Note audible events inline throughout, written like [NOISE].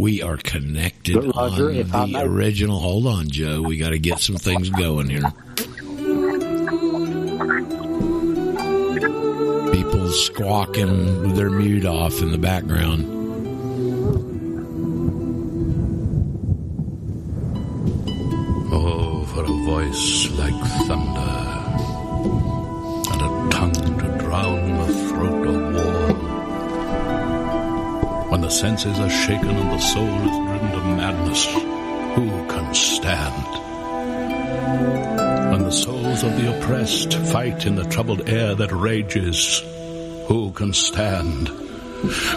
We are connected Roger, on the original. Hold on, Joe. We got to get some things going here. People squawking with their mute off in the background. Oh, for a voice like thunder senses are shaken and the soul is driven to madness, who can stand? When the souls of the oppressed fight in the troubled air that rages, who can stand?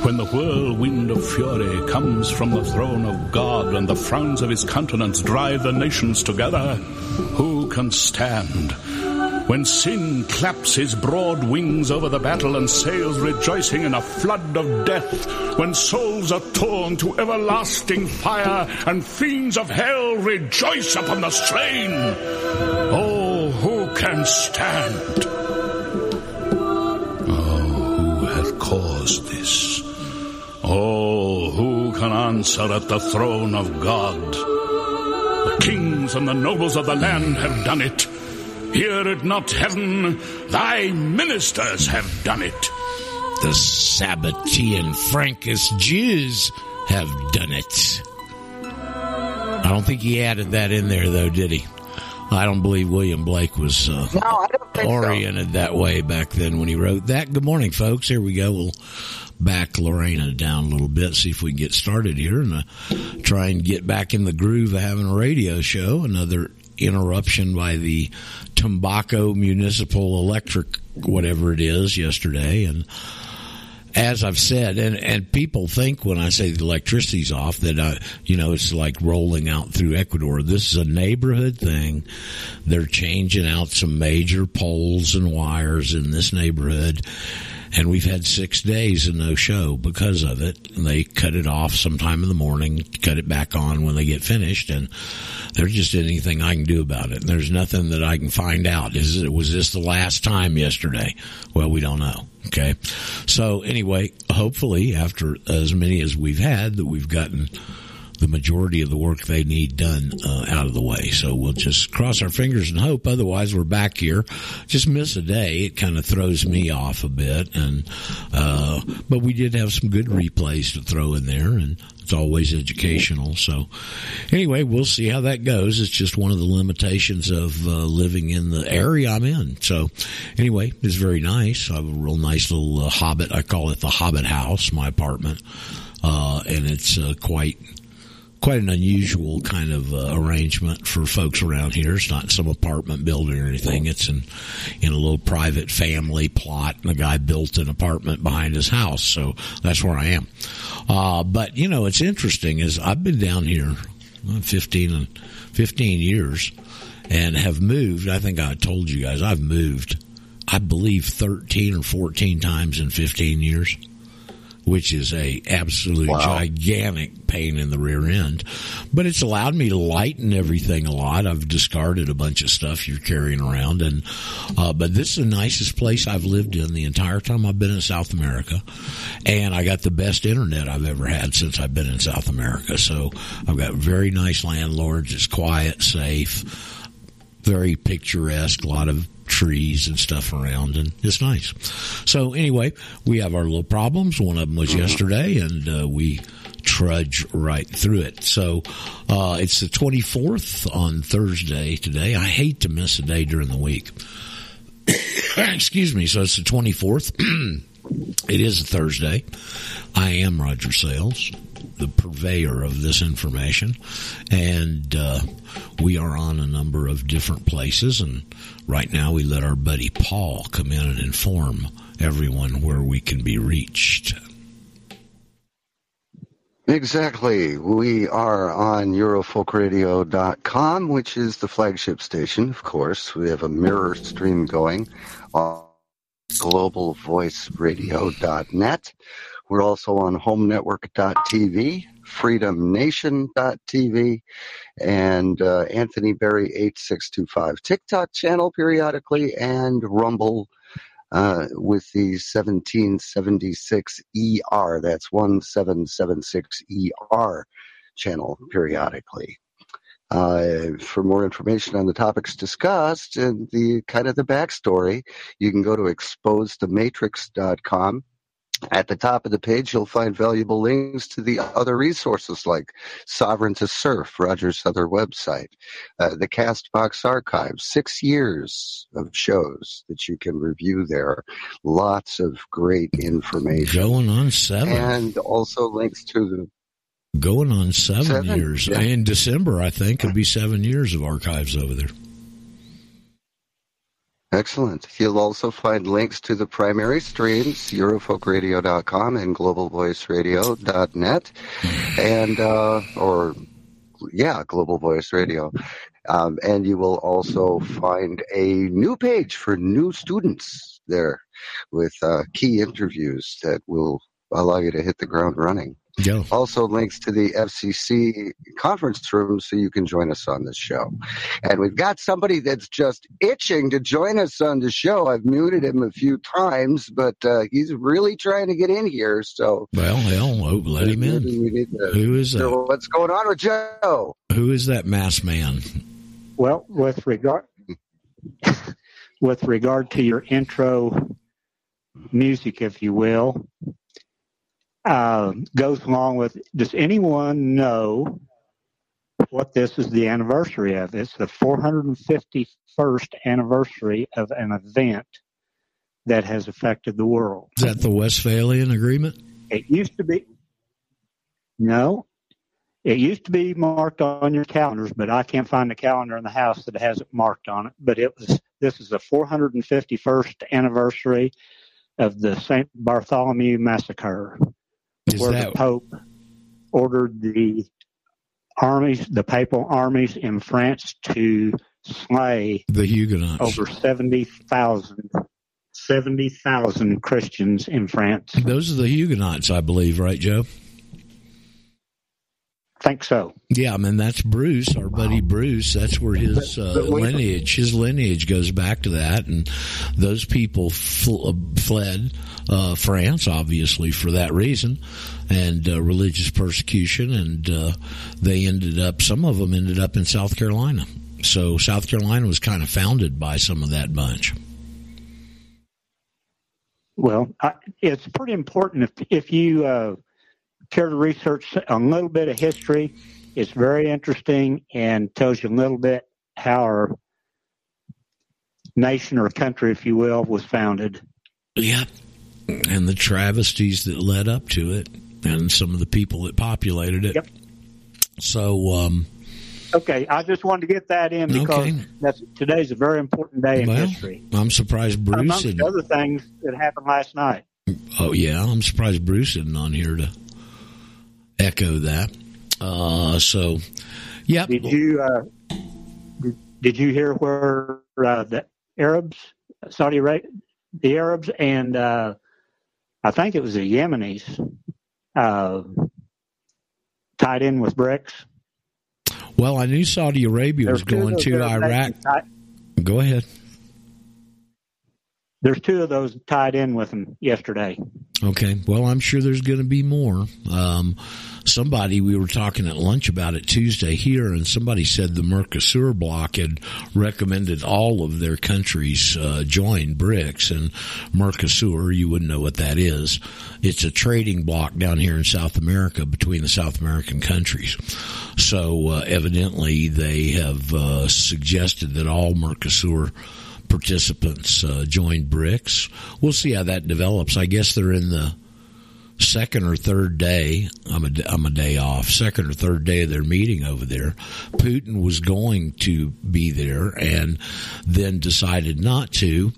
When the whirlwind of fury comes from the throne of God and the frowns of his countenance drive the nations together, who can stand? When sin claps his broad wings over the battle and sails rejoicing in a flood of death, when souls are torn to everlasting fire and fiends of hell rejoice upon the slain, oh, who can stand? Oh, who hath caused this? Oh, who can answer at the throne of God? The kings and the nobles of the land have done it. Hear it not heaven, thy ministers have done it. The Sabbatean Frankist Jews have done it. I don't think he added that in there, though, did he? I don't believe William Blake was uh, no, oriented so. that way back then when he wrote that. Good morning, folks. Here we go. We'll back Lorena down a little bit, see if we can get started here and uh, try and get back in the groove of having a radio show. Another interruption by the Tobacco Municipal Electric, whatever it is, yesterday. And as I've said, and, and people think when I say the electricity's off that, I, you know, it's like rolling out through Ecuador. This is a neighborhood thing. They're changing out some major poles and wires in this neighborhood. And we've had six days of no show because of it. And they cut it off sometime in the morning, cut it back on when they get finished. And there's just anything I can do about it. And there's nothing that I can find out. Is it, was this the last time yesterday? Well, we don't know. Okay. So anyway, hopefully after as many as we've had that we've gotten the majority of the work they need done uh, out of the way. So we'll just cross our fingers and hope. Otherwise, we're back here. Just miss a day. It kind of throws me off a bit. And uh, but we did have some good replays to throw in there, and it's always educational. So anyway, we'll see how that goes. It's just one of the limitations of uh, living in the area I'm in. So anyway, it's very nice. I have a real nice little uh, Hobbit. I call it the Hobbit House, my apartment. Uh, and it's uh, quite quite an unusual kind of uh, arrangement for folks around here. It's not some apartment building or anything. It's in in a little private family plot, and the guy built an apartment behind his house. So that's where I am. Uh, but you know, it's interesting is I've been down here uh, 15 and 15 years and have moved. I think I told you guys I've moved. I believe 13 or 14 times in 15 years which is a absolute wow. gigantic pain in the rear end. But it's allowed me to lighten everything a lot. I've discarded a bunch of stuff you're carrying around, and uh, but this is the nicest place I've lived in the entire time I've been in South America, and I got the best internet I've ever had since I've been in South America. So I've got very nice landlords. It's quiet, safe, very picturesque. A lot of trees and stuff around, and it's nice. So anyway, we have our little problems. One of them was mm-hmm. yesterday, and uh, we trudge right through it. So uh, it's the 24th on Thursday today. I hate to miss a day during the week. [COUGHS] Excuse me. So it's the 24th. [CLEARS THROAT] it is a Thursday. I am Roger Sales the purveyor of this information, and uh, we are on a number of different places. And right now, we let our buddy Paul come in and inform everyone where we can be reached. Exactly. We are on Eurofolkradio.com, which is the flagship station, of course. We have a mirror stream going on globalvoiceradio.net. We're also on homenetwork.tv, freedomnation.tv, and uh, Anthony Berry 8625 TikTok channel periodically, and Rumble uh, with the 1776 ER. That's 1776 ER channel periodically. Uh, for more information on the topics discussed and the kind of the backstory, you can go to exposethematrix.com. At the top of the page, you'll find valuable links to the other resources like Sovereign to Surf, Roger's other website, uh, the Castbox Archive, six years of shows that you can review there. Lots of great information. Going on seven. And also links to the Going on seven, Seven, years. yeah. In December, I think, it'll be seven years of archives over there. Excellent. You'll also find links to the primary streams, Eurofolkradio.com and GlobalVoiceRadio.net, and uh, or yeah, Global Voice Radio. Um, and you will also find a new page for new students there with uh, key interviews that will allow you to hit the ground running. Go. Also, links to the FCC conference room so you can join us on this show. And we've got somebody that's just itching to join us on the show. I've muted him a few times, but uh, he's really trying to get in here. So Well, hell, oh, let him in. We need to Who is know that? what's going on with Joe. Who is that masked man? Well, with regard [LAUGHS] with regard to your intro music, if you will, uh, goes along with. Does anyone know what this is the anniversary of? It's the 451st anniversary of an event that has affected the world. Is that the Westphalian Agreement? It used to be. No. It used to be marked on your calendars, but I can't find a calendar in the house that has it marked on it. But it was this is the 451st anniversary of the Saint Bartholomew massacre, Is where that the Pope ordered the armies, the papal armies in France, to slay the Huguenots? over 70,000 70,000 Christians in France. Those are the Huguenots, I believe, right, Joe? Think so. Yeah, I mean that's Bruce, our buddy Bruce. That's where his uh, but wait- lineage, his lineage goes back to that, and those people fl- uh, fled uh, France, obviously for that reason, and uh, religious persecution, and uh, they ended up. Some of them ended up in South Carolina. So South Carolina was kind of founded by some of that bunch. Well, I, it's pretty important if if you uh, care to research a little bit of history. It's very interesting and tells you a little bit how our nation or country, if you will, was founded. Yep. And the travesties that led up to it, and some of the people that populated it. Yep. So, um, Okay, I just wanted to get that in because Okay. that's today's a very important day in well, history. I'm surprised Bruce Amongst and other things that happened last night. Oh yeah, I'm surprised Bruce isn't on here to echo that. Uh, so, yeah. Did you uh, did, did you hear where uh, the Arabs, Saudi Arabia, the Arabs, and uh, I think it was the Yemenis uh, tied in with BRICS? Well, I knew Saudi Arabia was There's going to Iraq. tied- Go ahead. There's two of those tied in with them yesterday. Okay. Well, I'm sure there's going to be more. Um, somebody, we were talking at lunch about it Tuesday here, and somebody said the Mercosur bloc had recommended all of their countries uh, join BRICS. And Mercosur, you wouldn't know what that is. It's a trading bloc down here in South America between the South American countries. So uh, evidently, they have uh, suggested that all Mercosur participants uh, join BRICS. We'll see how that develops. I guess they're in the second or third day. I'm a, I'm a day off. Second or third day of their meeting over there. Putin was going to be there and then decided not to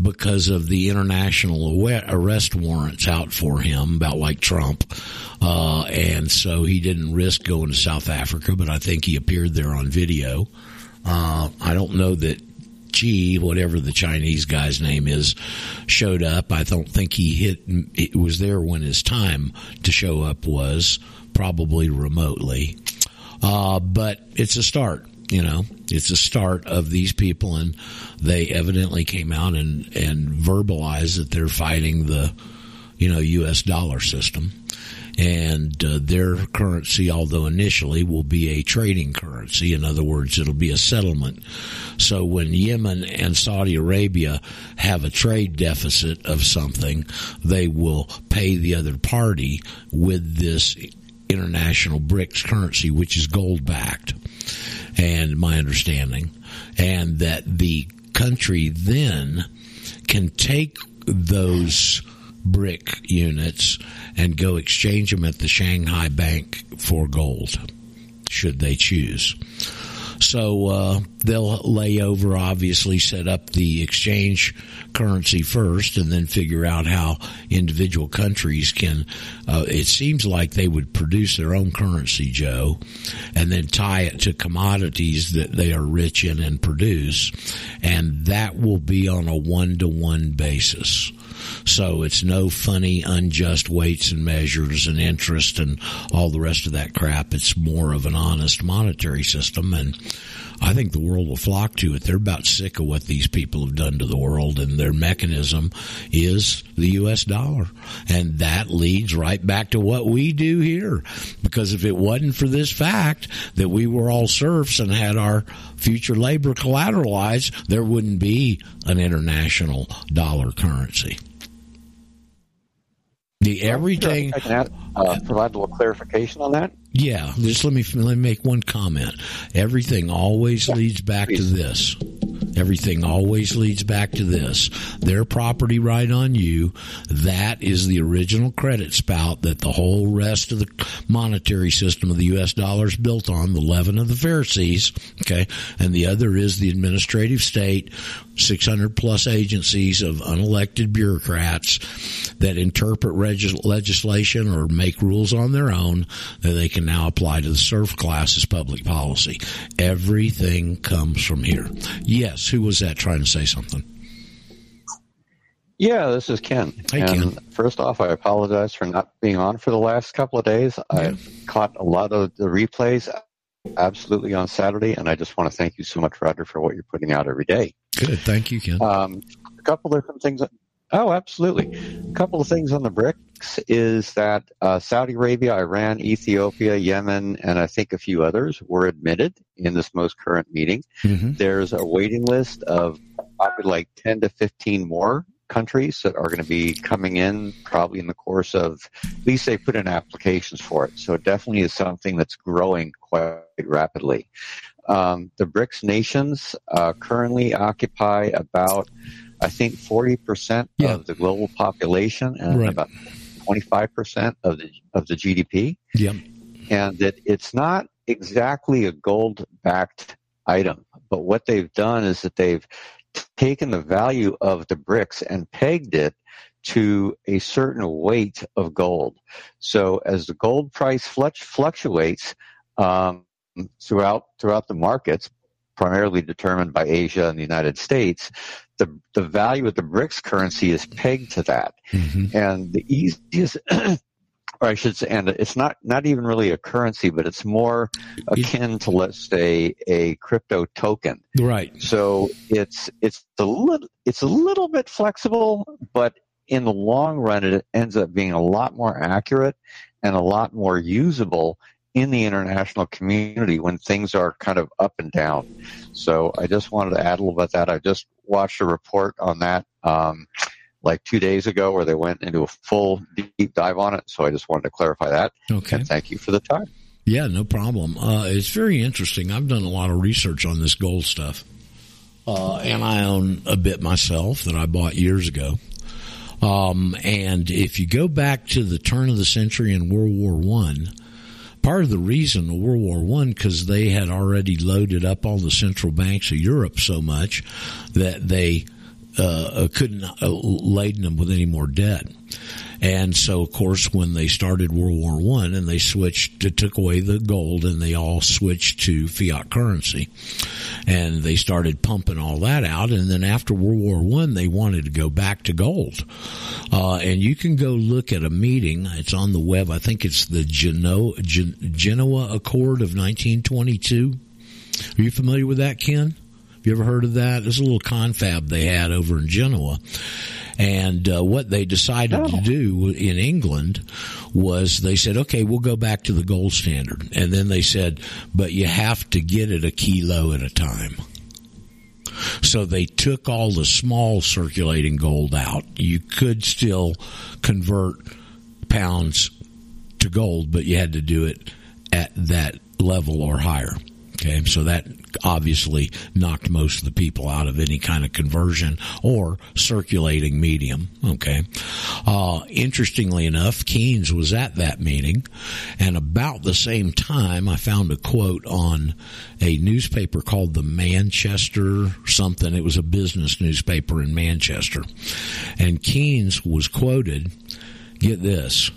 because of the international arrest warrants out for him, about like Trump. Uh, and so he didn't risk going to South Africa, but I think he appeared there on video. Uh, I don't know that G, whatever the Chinese guy's name is, showed up. I don't think he hit. It was there when his time to show up was probably remotely. Uh, but it's a start. You know, it's a start of these people, and they evidently came out and and verbalized that they're fighting the, you know, U.S. dollar system and uh, their currency, although initially will be a trading currency, in other words, it'll be a settlement. So when Yemen and Saudi Arabia have a trade deficit of something, they will pay the other party with this international BRICS currency, which is gold backed, and my understanding, and that the country then can take those brick units and go exchange them at the Shanghai Bank for gold, should they choose. So uh, they'll lay over, obviously, set up the exchange currency first, and then figure out how individual countries can. Uh, it seems like they would produce their own currency, Joe, and then tie it to commodities that they are rich in and produce, and that will be on a one to one basis. So it's no funny, unjust weights and measures and interest and all the rest of that crap. It's more of an honest monetary system. And I think the world will flock to it. They're about sick of what these people have done to the world, and their mechanism is the U.S. dollar. And that leads right back to what we do here. Because if it wasn't for this fact that we were all serfs and had our future labor collateralized, there wouldn't be an international dollar currency. The everything. I can add, uh, provide a little clarification on that. Yeah, just let me let me make one comment. Everything always yeah, leads back please. to this. Everything always leads back to this. Their property right on you, that is the original credit spout that the whole rest of the monetary system of the U.S. dollar is built on, the leaven of the Pharisees. Okay. And the other is the administrative state, 600 plus agencies of unelected bureaucrats that interpret legislation or make rules on their own that they can now apply to the serf class as public policy. Everything comes from here. Yes, who was that trying to say something? Yeah, this is Ken. Hey, and Ken. First off, I apologize for not being on for the last couple of days. Yeah. I caught a lot of the replays absolutely on Saturday, and I just want to thank you so much, Roger, for what you're putting out every day. Good. Thank you, Ken. Um, a couple different things. Oh, absolutely. A couple of things on the BRICS is that uh, Saudi Arabia, Iran, Ethiopia, Yemen, and I think a few others were admitted in this most current meeting. Mm-hmm. There's a waiting list of probably like 10 to 15 more countries that are going to be coming in probably in the course of at least they put in applications for it. So it definitely is something that's growing quite rapidly. Um, the BRICS nations uh, currently occupy about I think 40% yeah. of the global population and right. about 25% of the, of the GDP. Yeah. And that it's not exactly a gold backed item, but what they've done is that they've taken the value of the BRICS and pegged it to a certain weight of gold. So as the gold price fluctuates um, throughout throughout the markets, primarily determined by Asia and the United States, the the value of the BRICS currency is pegged to that. Mm-hmm. And the easiest [CLEARS THROAT] or I should say, and it's not not even really a currency, but it's more akin to let's say a crypto token. Right. So it's it's a little it's a little bit flexible, but in the long run, it ends up being a lot more accurate and a lot more usable in the international community when things are kind of up and down. So I just wanted to add a little bit that. I just watched a report on that um, like two days ago where they went into a full deep dive on it. So I just wanted to clarify that. Okay. And thank you for the time. Yeah, no problem. Uh, it's very interesting. I've done a lot of research on this gold stuff. Uh, and I own a bit myself that I bought years ago. Um, and if you go back to the turn of the century in World War One, part of the reason of World War One because they had already loaded up all the central banks of Europe so much that they uh, couldn't uh, laden them with any more debt. And so, of course, when they started World War One and they switched, to, took away the gold and they all switched to fiat currency, and they started pumping all that out. And then after World War One, they wanted to go back to gold. Uh, and you can go look at a meeting. It's on the web. I think it's the Genoa, Gen- Genoa Accord of 1922 Are you familiar with that, Ken? Have you ever heard of that? It's a little confab they had over in Genoa. And uh, what they decided to do in England was they said, okay, we'll go back to the gold standard. And then they said, but you have to get it a kilo at a time. So they took all the small circulating gold out. You could still convert pounds to gold, but you had to do it at that level or higher. Okay, so that obviously knocked most of the people out of any kind of conversion or circulating medium. Okay. Uh, interestingly enough, Keynes was at that meeting, and about the same time, I found a quote on a newspaper called the Manchester something. It was a business newspaper in Manchester, and Keynes was quoted. Get this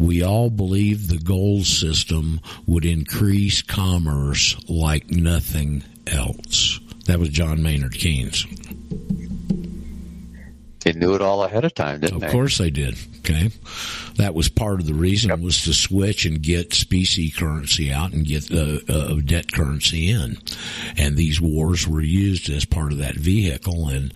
we all believed the gold system would increase commerce like nothing else. That was John Maynard Keynes. They knew it all ahead of time, didn't of they? Of course they did. Okay. That was part of the reason yep. was to switch and get specie currency out and get the uh, debt currency in. And these wars were used as part of that vehicle. And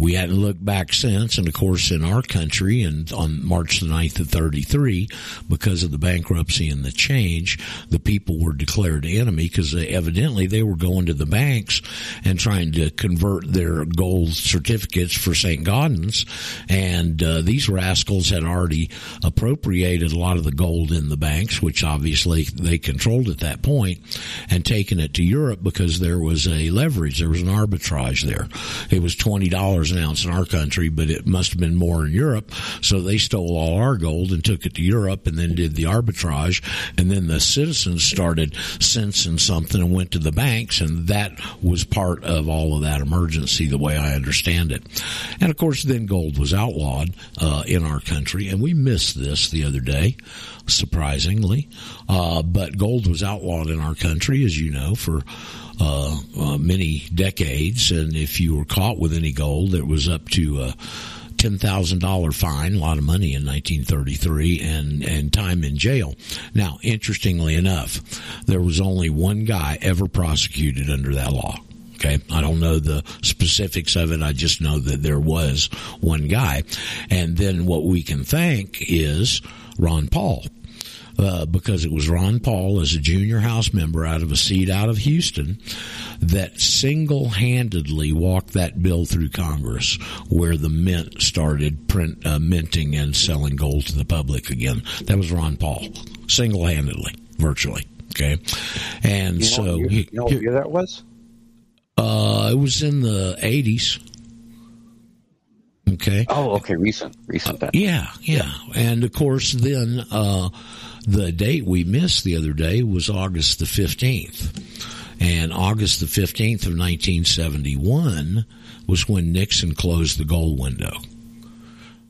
we hadn't looked back since. And of course, in our country, and on March the 9th of 33, because of the bankruptcy and the change, the people were declared enemy because evidently they were going to the banks and trying to convert their gold certificates for St. Gaudens. And uh, these rascals had already appropriated a lot of the gold in the banks, which obviously they controlled at that point, and taken it to Europe because there was a leverage, there was an arbitrage there. It was $20 an ounce in our country, but it must have been more in Europe. So they stole all our gold and took it to Europe and then did the arbitrage. And then the citizens started sensing something and went to the banks. And that was part of all of that emergency, the way I understand it. And of course, then gold was outlawed uh, in our country. And we missed this the other day surprisingly. Uh, but gold was outlawed in our country, as you know, for uh, uh, many decades. And if you were caught with any gold, it was up to a ten thousand dollar fine, a lot of money in 1933, and and time in jail. Now, interestingly enough, there was only one guy ever prosecuted under that law. Okay. I don't know the specifics of it. I just know that there was one guy. And then what we can thank is Ron Paul uh, because it was Ron Paul as a junior House member out of a seat out of Houston that single handedly walked that bill through Congress where the mint started print, uh, minting and selling gold to the public again. That was Ron Paul, single handedly, virtually. Okay. And you know, so. You, you know what year that was? Uh, it was in the 80s. Okay. Oh, okay. Recent, recent. Uh, yeah, yeah, and of course, then uh, the date we missed the other day was August the 15th. And August the 15th of 1971 was when Nixon closed the gold window.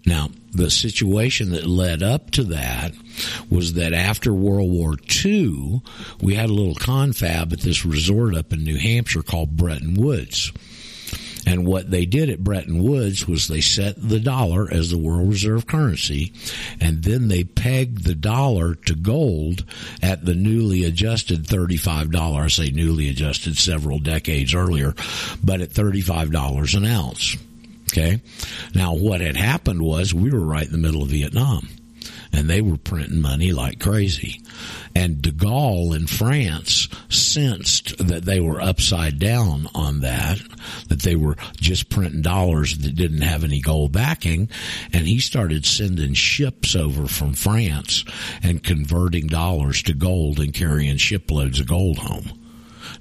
Now, the situation that led up to that was that after World War II, we had a little confab at this resort up in New Hampshire called Bretton Woods. And what they did at Bretton Woods was they set the dollar as the world reserve currency, and then they pegged the dollar to gold at the newly adjusted $35. I say newly adjusted several decades earlier, but at $35 an ounce. Okay. Now what had happened was we were right in the middle of Vietnam and they were printing money like crazy. And de Gaulle in France sensed that they were upside down on that, that they were just printing dollars that didn't have any gold backing, and he started sending ships over from France and converting dollars to gold and carrying shiploads of gold home.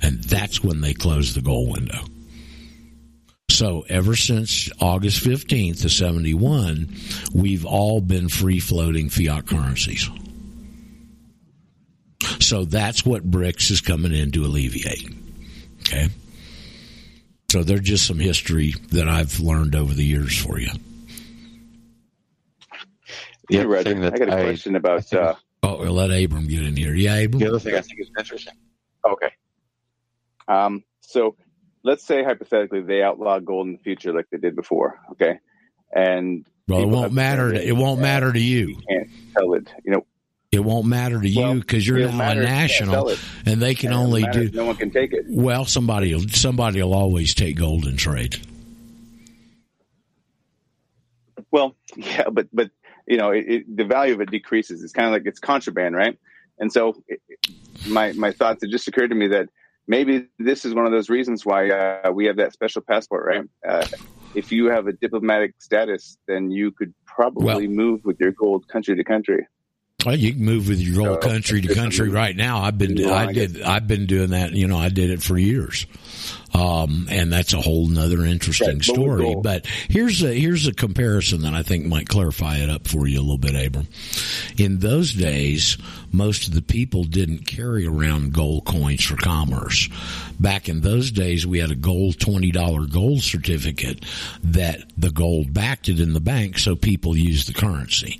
And that's when they closed the gold window. So ever since August 15th of 71, we've all been free floating fiat currencies. So that's what BRICS is coming in to alleviate. Okay. So they're just some history that I've learned over the years for you. Yeah, I got a I, question about. Uh, oh, we'll let Abram get in here. Yeah, Abram. The other thing I think is interesting. Okay. Um, so let's say hypothetically they outlaw gold in the future like they did before. Okay. And well, it won't matter. To, it won't matter to you. you can't tell it. You know, It won't matter to Well, you because you're now matter a if you can't national, and they can only matters, do. No one can take it. Well, somebody will somebody will always take gold in trade. Well, [LAUGHS] yeah, but but you know, it, it, the value of it decreases. It's kind of like it's contraband, right? And so, it, my my thoughts it just occurred to me that maybe this is one of those reasons why uh, we have that special passport, right? Uh, if you have a diplomatic status, then you could probably Well- move with your gold country to country. Well, you can move with your old So, country to country [LAUGHS] right now. I've been, I did, I've been doing that. You know, I did it for years, um, and that's a whole nother interesting Right, story. But here's a here's a comparison that I think might clarify it up for you a little bit, Abram. In those days, most of the people didn't carry around gold coins for commerce. Back in those days, we had a gold twenty dollar gold certificate that the gold backed it in the bank, so people used the currency.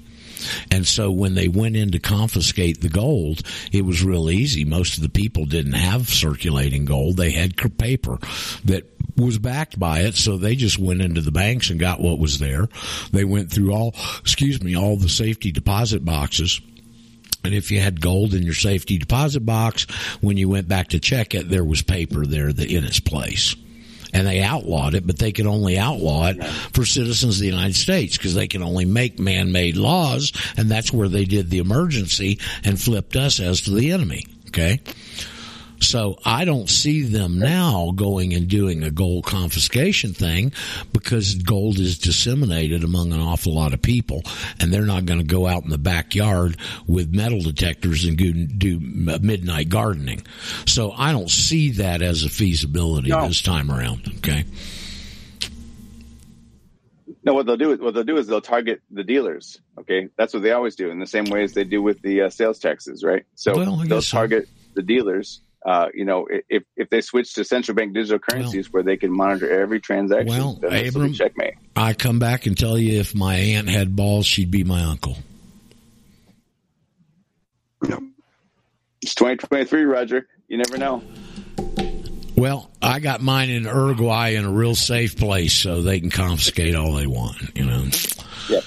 And so when they went in to confiscate the gold, it was real easy. Most of the people didn't have circulating gold. They had paper that was backed by it. So they just went into the banks and got what was there. They went through all, excuse me, all the safety deposit boxes. And if you had gold in your safety deposit box, when you went back to check it, there was paper there in its place. And they outlawed it, but they could only outlaw it for citizens of the United States because they can only make man-made laws, and that's where they did the emergency and flipped us as to the enemy. Okay. So I don't see them now going and doing a gold confiscation thing because gold is disseminated among an awful lot of people and they're not going to go out in the backyard with metal detectors and do midnight gardening. So I don't see that as a feasibility No. this time around. Okay. No, what they'll do is what they'll do is they'll target the dealers. Okay, that's what they always do in the same way as they do with the uh, sales taxes, right? So Well, they'll guess so. target the dealers. Uh, you know, if if they switch to central bank digital currencies where they can monitor every transaction, Well, then this will be Abram- checkmate. I come back and tell you if my aunt had balls, she'd be my uncle. It's 2023, Roger. You never know. Well, I got mine in Uruguay in a real safe place, so they can confiscate all they want. You know. Yeah.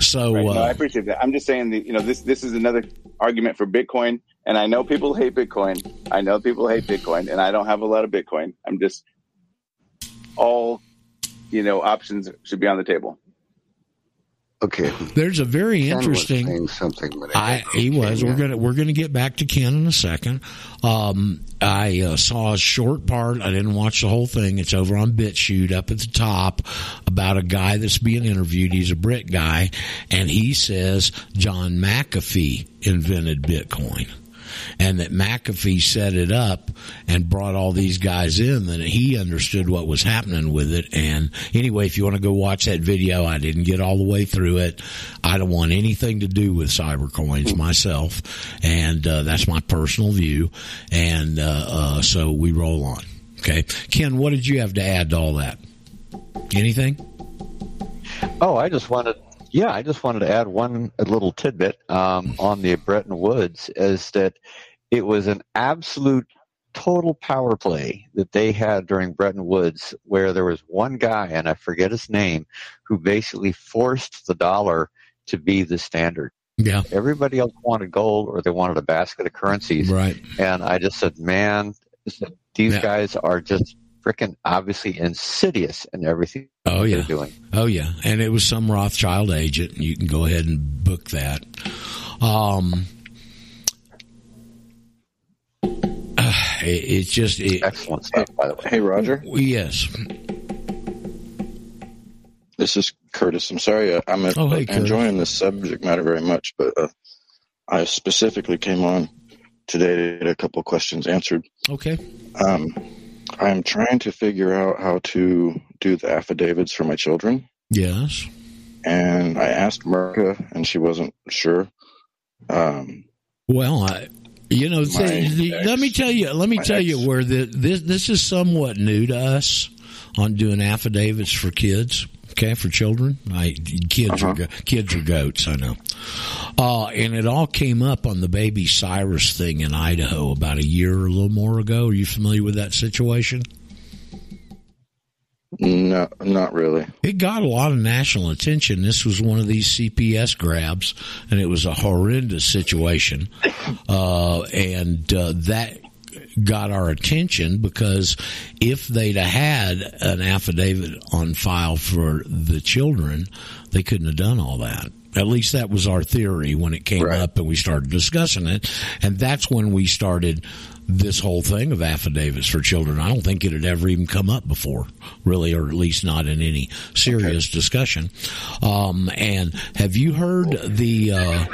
So Right. No, I uh, appreciate that. I'm just saying that you know this this is another argument for Bitcoin, and I know people hate Bitcoin. I know people hate Bitcoin, and I don't have a lot of Bitcoin. I'm just all you know options should be on the table. Okay. there's a very Ken interesting. saying something. when I he came was. We're gonna we're gonna get back to Ken in a second. Um, I uh, saw a short part. I didn't watch the whole thing. It's over on BitChute up at the top about a guy that's being interviewed. He's a Brit guy, and he says John McAfee invented Bitcoin. And that McAfee set it up and brought all these guys in, that he understood what was happening with it. And anyway, if you want to go watch that video, I didn't get all the way through it. I don't want anything to do with cyber coins myself. And, uh, that's my personal view. And, uh, uh, so we roll on. Okay. Ken, what did you have to add to all that? Anything? Oh, I just wanted, yeah, I just wanted to add one little tidbit um, [LAUGHS] on the Bretton Woods is that it was an absolute total power play that they had during Bretton Woods, where there was one guy, and I forget his name, who basically forced the dollar to be the standard. Yeah. Everybody else wanted gold or they wanted a basket of currencies. Right. And I just said, man, these Yeah. guys are just freaking obviously insidious in everything Oh, yeah. they're doing. Oh yeah, and it was some Rothschild agent. You can go ahead and book that. Um, [SIGHS] it, it's just it, Excellent stuff, by the way. Hey, Roger. yes. This is Curtis. I'm sorry. uh, I'm uh, Oh, hey, Curtis. enjoying this subject matter very much, but uh, I specifically came on today to get a couple questions answered. Okay. Um, I'm trying to figure out how to do the affidavits for my children, Yes. and I asked Merca, and she wasn't sure. Um, Well, I, you know, My th- ex- let me tell you. Let me tell ex- you where the this this is somewhat new to us on doing affidavits for kids. Okay, for children, I, kids are Uh-huh. go- kids are goats. I know, uh, and it all came up on the baby Cyrus thing in Idaho about a year or a little more ago. Are you familiar with that situation? No, not really. It got a lot of national attention. This was one of these CPS grabs, and it was a horrendous situation. Uh, and uh, that got our attention because if they'd had an affidavit on file for the children, they couldn't have done all that. At least that was our theory when it came Right. up and we started discussing it. And that's when we started this whole thing of affidavits for children. I don't think it had ever even come up before, really, or at least not in any serious discussion. Um, and have you heard the, uh,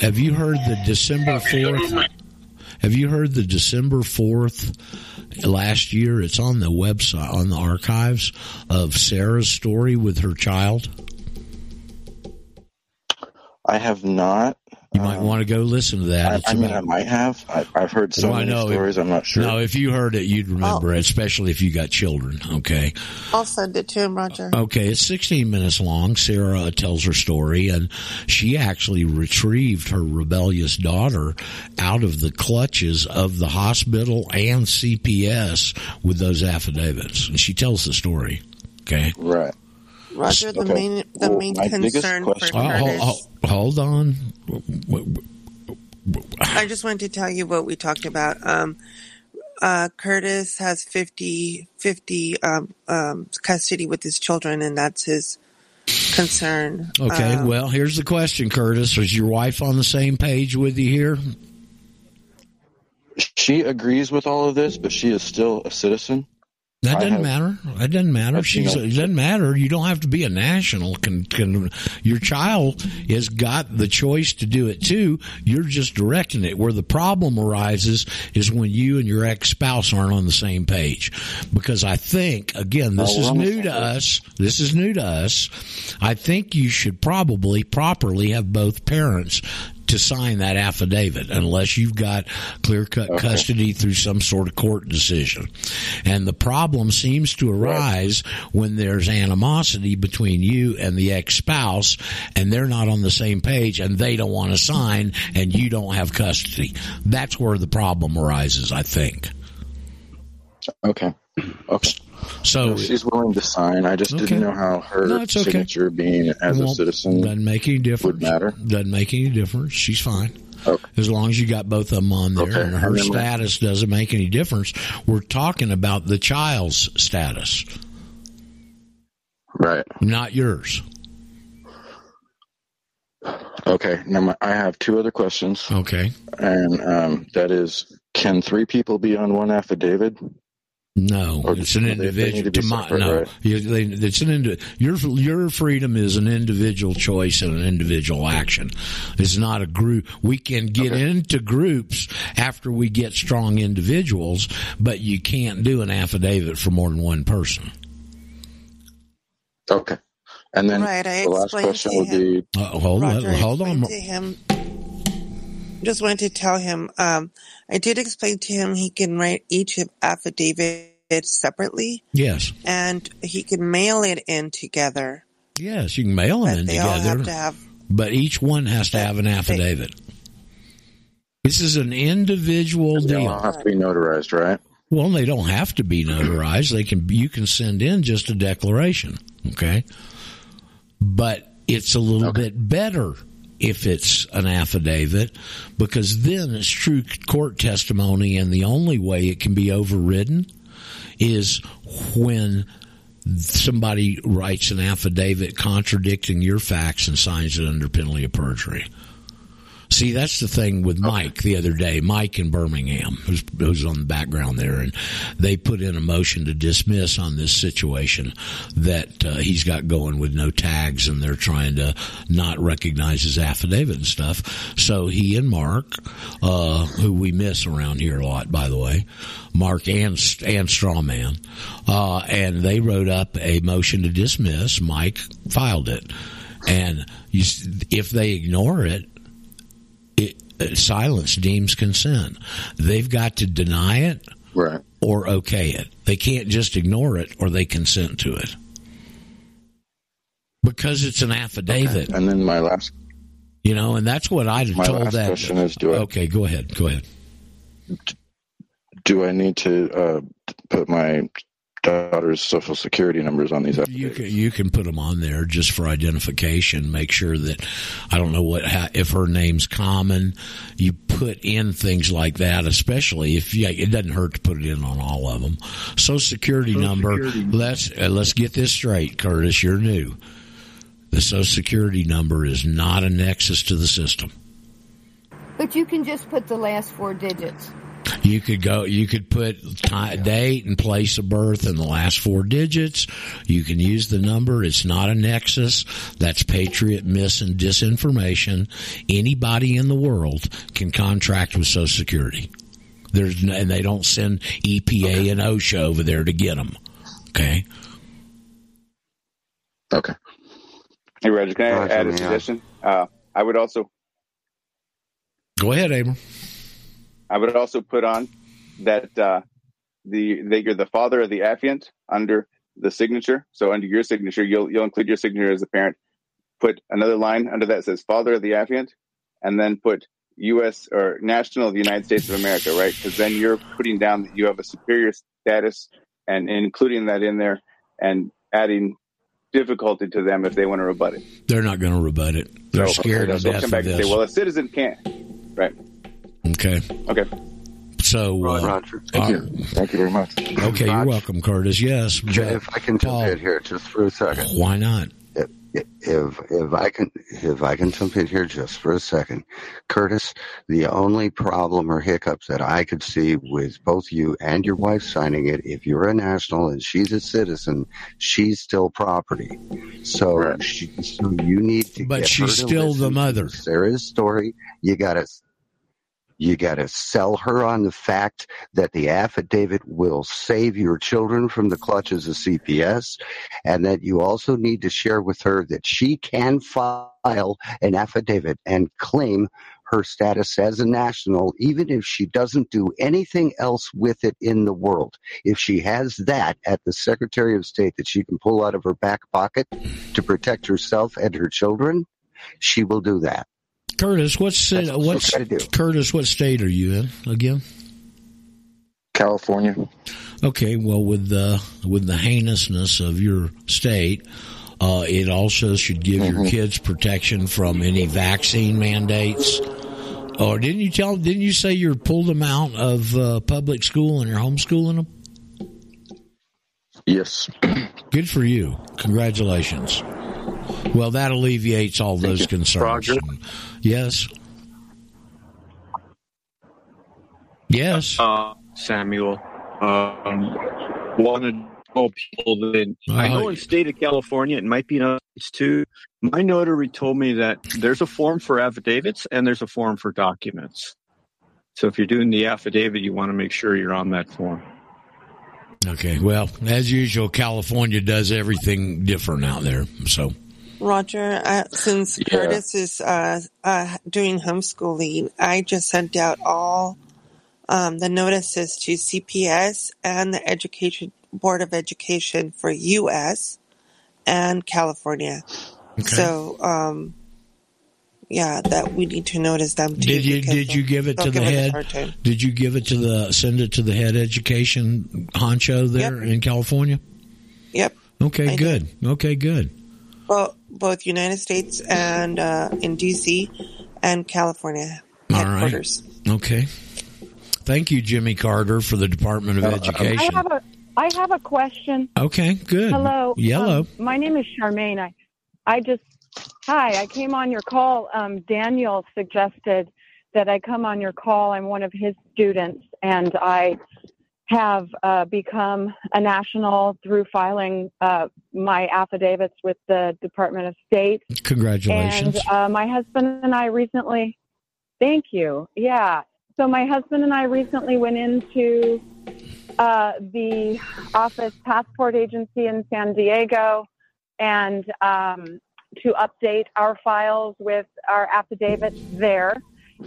have you heard the December 4th? Have you heard the December 4th last year? It's on the website, on the archives of Sarah's story with her child. I have not. You might Um, want to go listen to that. I, I mean, I might have. I, I've heard so Well, I many know. stories. I'm not sure. No, if you heard it, you'd remember it, especially if you got children. Okay. I'll send it to him, Roger. Okay, it's 16 minutes long. Sarah tells her story, and she actually retrieved her rebellious daughter out of the clutches of the hospital and CPS with those affidavits. And she tells the story. Okay. Right. Roger, the Okay. main the Well, main concern for question- Oh, Curtis. hold, hold on. I just wanted to tell you what we talked about. Um, uh, Curtis has 50, 50 um, um, custody with his children, and that's his concern. Okay, Um, well, here's the question, Curtis. Is your wife on the same page with you here? She agrees with all of this, but she is still a citizen. That doesn't have- matter. That doesn't matter. She's, it doesn't matter. You don't have to be a national. Can, can, your child has got the choice to do it too. You're just directing it. Where the problem arises is when you and your ex spouse aren't on the same page. Because I think, again, this Oh, is new to us. This is new to us. I think you should probably properly have both parents to sign that affidavit unless you've got clear cut Okay. Uh-huh. custody through some sort of court decision. And the problem seems to arise when there's animosity between you and the ex spouse and they're not on the same page and they don't want to sign and you don't have custody. That's where the problem arises, I think. Okay. Okay. So She's willing to sign. I just Okay. didn't know how her No, okay. signature being as a citizen. doesn't make any difference. would matter? Doesn't make any difference. She's fine. Okay. As long as you got both of them on there Okay. and her And then my- status doesn't make any difference. We're talking about the child's status, Right. not yours. Okay. Now my, I have two other questions, Okay. and um, that is, can three people be on one affidavit? No, Or it's an they- they individual. to to my, separate, no, right? It's an indi- your your freedom is an individual choice and an individual action. It's not a group. We can get Okay. into groups after we get strong individuals, but you can't do an affidavit for more than one person. Okay. And then Right, I the last explained question would be, Uh, hold Roger, on, hold on. to him. Just wanted to tell him. Um, I did explain to him he can write each affidavit separately, Yes, and he can mail it in together. yes, you can mail them But in they all have to have. but each one has to have an affidavit. This is an individual they deal. all have to be notarized, right? Well, they don't have to be notarized. They can you can send in just a declaration, okay? But it's a little Okay. bit better if it's an affidavit because then it's true court testimony and the only way it can be overridden is when somebody writes an affidavit contradicting your facts and signs it under penalty of perjury. See, that's the thing with Mike the other day. Mike in Birmingham, who's, who's on the background there, and they put in a motion to dismiss on this situation that uh, he's got going with no tags, and they're trying to not recognize his affidavit and stuff. So he and Mark, uh, who we miss around here a lot, by the way, Mark and and Strawman, uh, and they wrote up a motion to dismiss. Mike filed it, and you, if they ignore it, it, uh, silence deems consent. They've got to deny it Right. or okay it. They can't just ignore it or they consent to it. Because it's an affidavit, And then my last you know, and that's what have my told last that. question is, do I Okay, go ahead. Go ahead. do I need to uh, put my daughter's social security numbers on these You can, you can put them on there just for identification. Make sure that I don't know what how, if her name's common. You put in things like that, especially if yeah, it doesn't hurt to put it in on all of them. Social security Social number. Security. Let's uh, let's get this straight, Curtis. You're new. The social security number is not a nexus to the system. But you can just put the last four digits. You could go. You could put ti date and place of birth in the last four digits. You can use the number. It's not a nexus. That's patriot mis and disinformation. Anybody in the world can contract with Social Security. There's no, and they don't send EPA and OSHA over there to get them. Okay. Okay. Hey, Roger, can I Roger, add a yeah. suggestion? Uh, I would also Go ahead, Abram. I would also put on that uh, the that you're the father of the affiant under the signature. So under your signature, you'll you'll include your signature as a parent. Put another line under that says father of the affiant, and then put U.S. or national of the United States of America, right? Because then you're putting down that you have a superior status and including that in there and adding difficulty to them if they want to rebut it. They're not going to rebut it. They're So, scared to death come of back and say, well, a citizen can't. Right. Okay. Okay. So, uh, Roger. Thank uh, you. Thank you very much. okay, you're welcome, Curtis. Yes. If I can jump Paul. in here just for a second. Why not? if if if I can if I can jump in here just for a second, Curtis, the only problem or hiccup that I could see with both you and your wife signing it, if you're a national and she's a citizen, she's still property. So, Right. she, so you need to. But get she's her to still the listen to mother. Sarah's story. You got to. You got to sell her on the fact that the affidavit will save your children from the clutches of CPS, and that you also need to share with her that she can file an affidavit and claim her status as a national, even if she doesn't do anything else with it in the world. If she has that at the Secretary of State that she can pull out of her back pocket to protect herself and her children, she will do that. Curtis, what's uh, what what's she's gotta do. Curtis? What state are you in again? California. Okay, well, with the with the heinousness of your state, uh, it also should give your kids protection from any vaccine mandates. Or didn't you tell? Didn't you say you pulled them out of uh, public school and you're homeschooling them? Yes. Good for you. Congratulations. Well, that alleviates all those concerns. Roger. Yes. Yes. Uh, Samuel. Um, wanted to people that I know in the state of California, it might be in other states too. My notary told me that there's a form for affidavits and there's a form for documents. So if you're doing the affidavit, you want to make sure you're on that form. Okay. Well, as usual, California does everything different out there. So, Roger, uh, since Yeah. Curtis is uh, uh, doing homeschooling, I just sent out all um, the notices to CPS and the Education Board of Education for U.S. and California. okay. So, um, yeah, that we need to notice them too. did you did you give it to the give us a head? Did you give it to the send it to the head education honcho there in California? Yep. Okay, I good. Okay, good. Well, both United States and uh, in D.C. and California All right. headquarters. Okay. Thank you, Jimmy Carter, for the Department of Education. I have a I have a question. Okay, good. Hello. Yellow. Um, my name is Charmaine. I I just hi. I came on your call. Um, Daniel suggested that I come on your call. I'm one of his students, and I have uh, become a national through filing uh, my affidavits with the Department of State. Congratulations. And uh, my husband and I recently, thank you. Yeah. So my husband and I recently went into uh, the office passport agency in San Diego and um, to update our files with our affidavits there.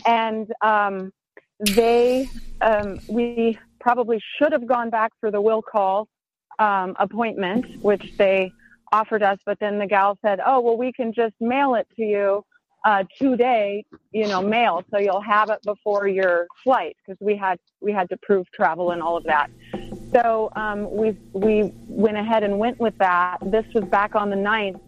And um, they, um, we probably should have gone back for the will call um, appointment, which they offered us, but then the gal said, "Oh, well, we can just mail it to you uh, today, you know, mail, so you'll have it before your flight because we had we had to prove travel and all of that." So um, we we went ahead and went with that. This was back on the 9th,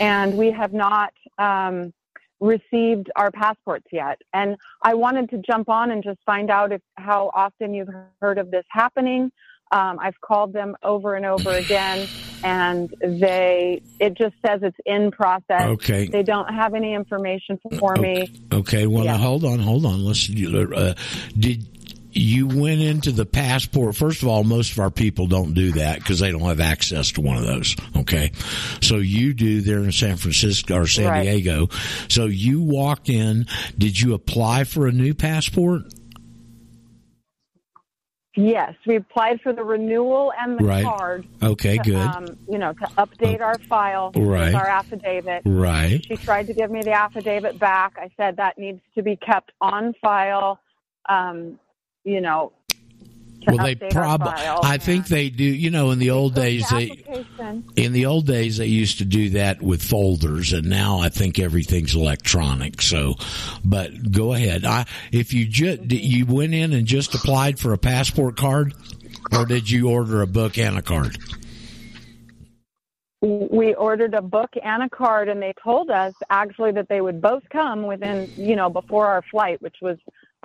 and we have not um, received our passports yet. And I wanted to jump on and just find out if how often you've heard of this happening. Um, I've called them over and over again, and they it just says it's in process. Okay. They don't have any information for me. Okay, well, Yeah. now hold on, hold on. Let's. Uh, did you went into the passport? First of all, most of our people don't do that because they don't have access to one of those. Okay, so you do there in San Francisco or San Right. Diego. So you walked in. Did you apply for a new passport? Yes, we applied for the renewal and the Right. card. Okay, to, good. Um, you know, to update our file Right. our affidavit. Right. She tried to give me the affidavit back. I said that needs to be kept on file. Um, you know, Well, they probably. I think they do. You know, in the old days, they application. in the old days they used to do that with folders and now i think everything's electronic so but go ahead i if you just mm-hmm. you went in and just applied for a passport card or did you order a book and a card we ordered a book and a card and they told us actually that they would both come within you know before our flight which was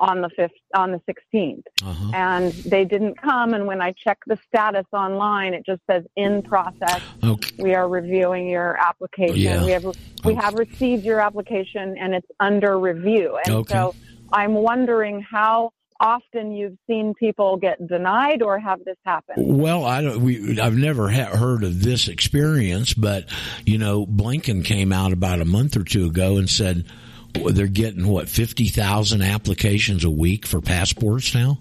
on the fifth on the 16th Uh-huh. and they didn't come and when i checked the status online it just says in process Okay. we are reviewing your application Yeah. we have we have received your application and it's under review and Okay. so i'm wondering how often you've seen people get denied or have this happen Well, I don't. We I've never ha- heard of this experience, but you know, Blinken came out about a month or two ago and said they're getting what fifty thousand applications a week for passports now.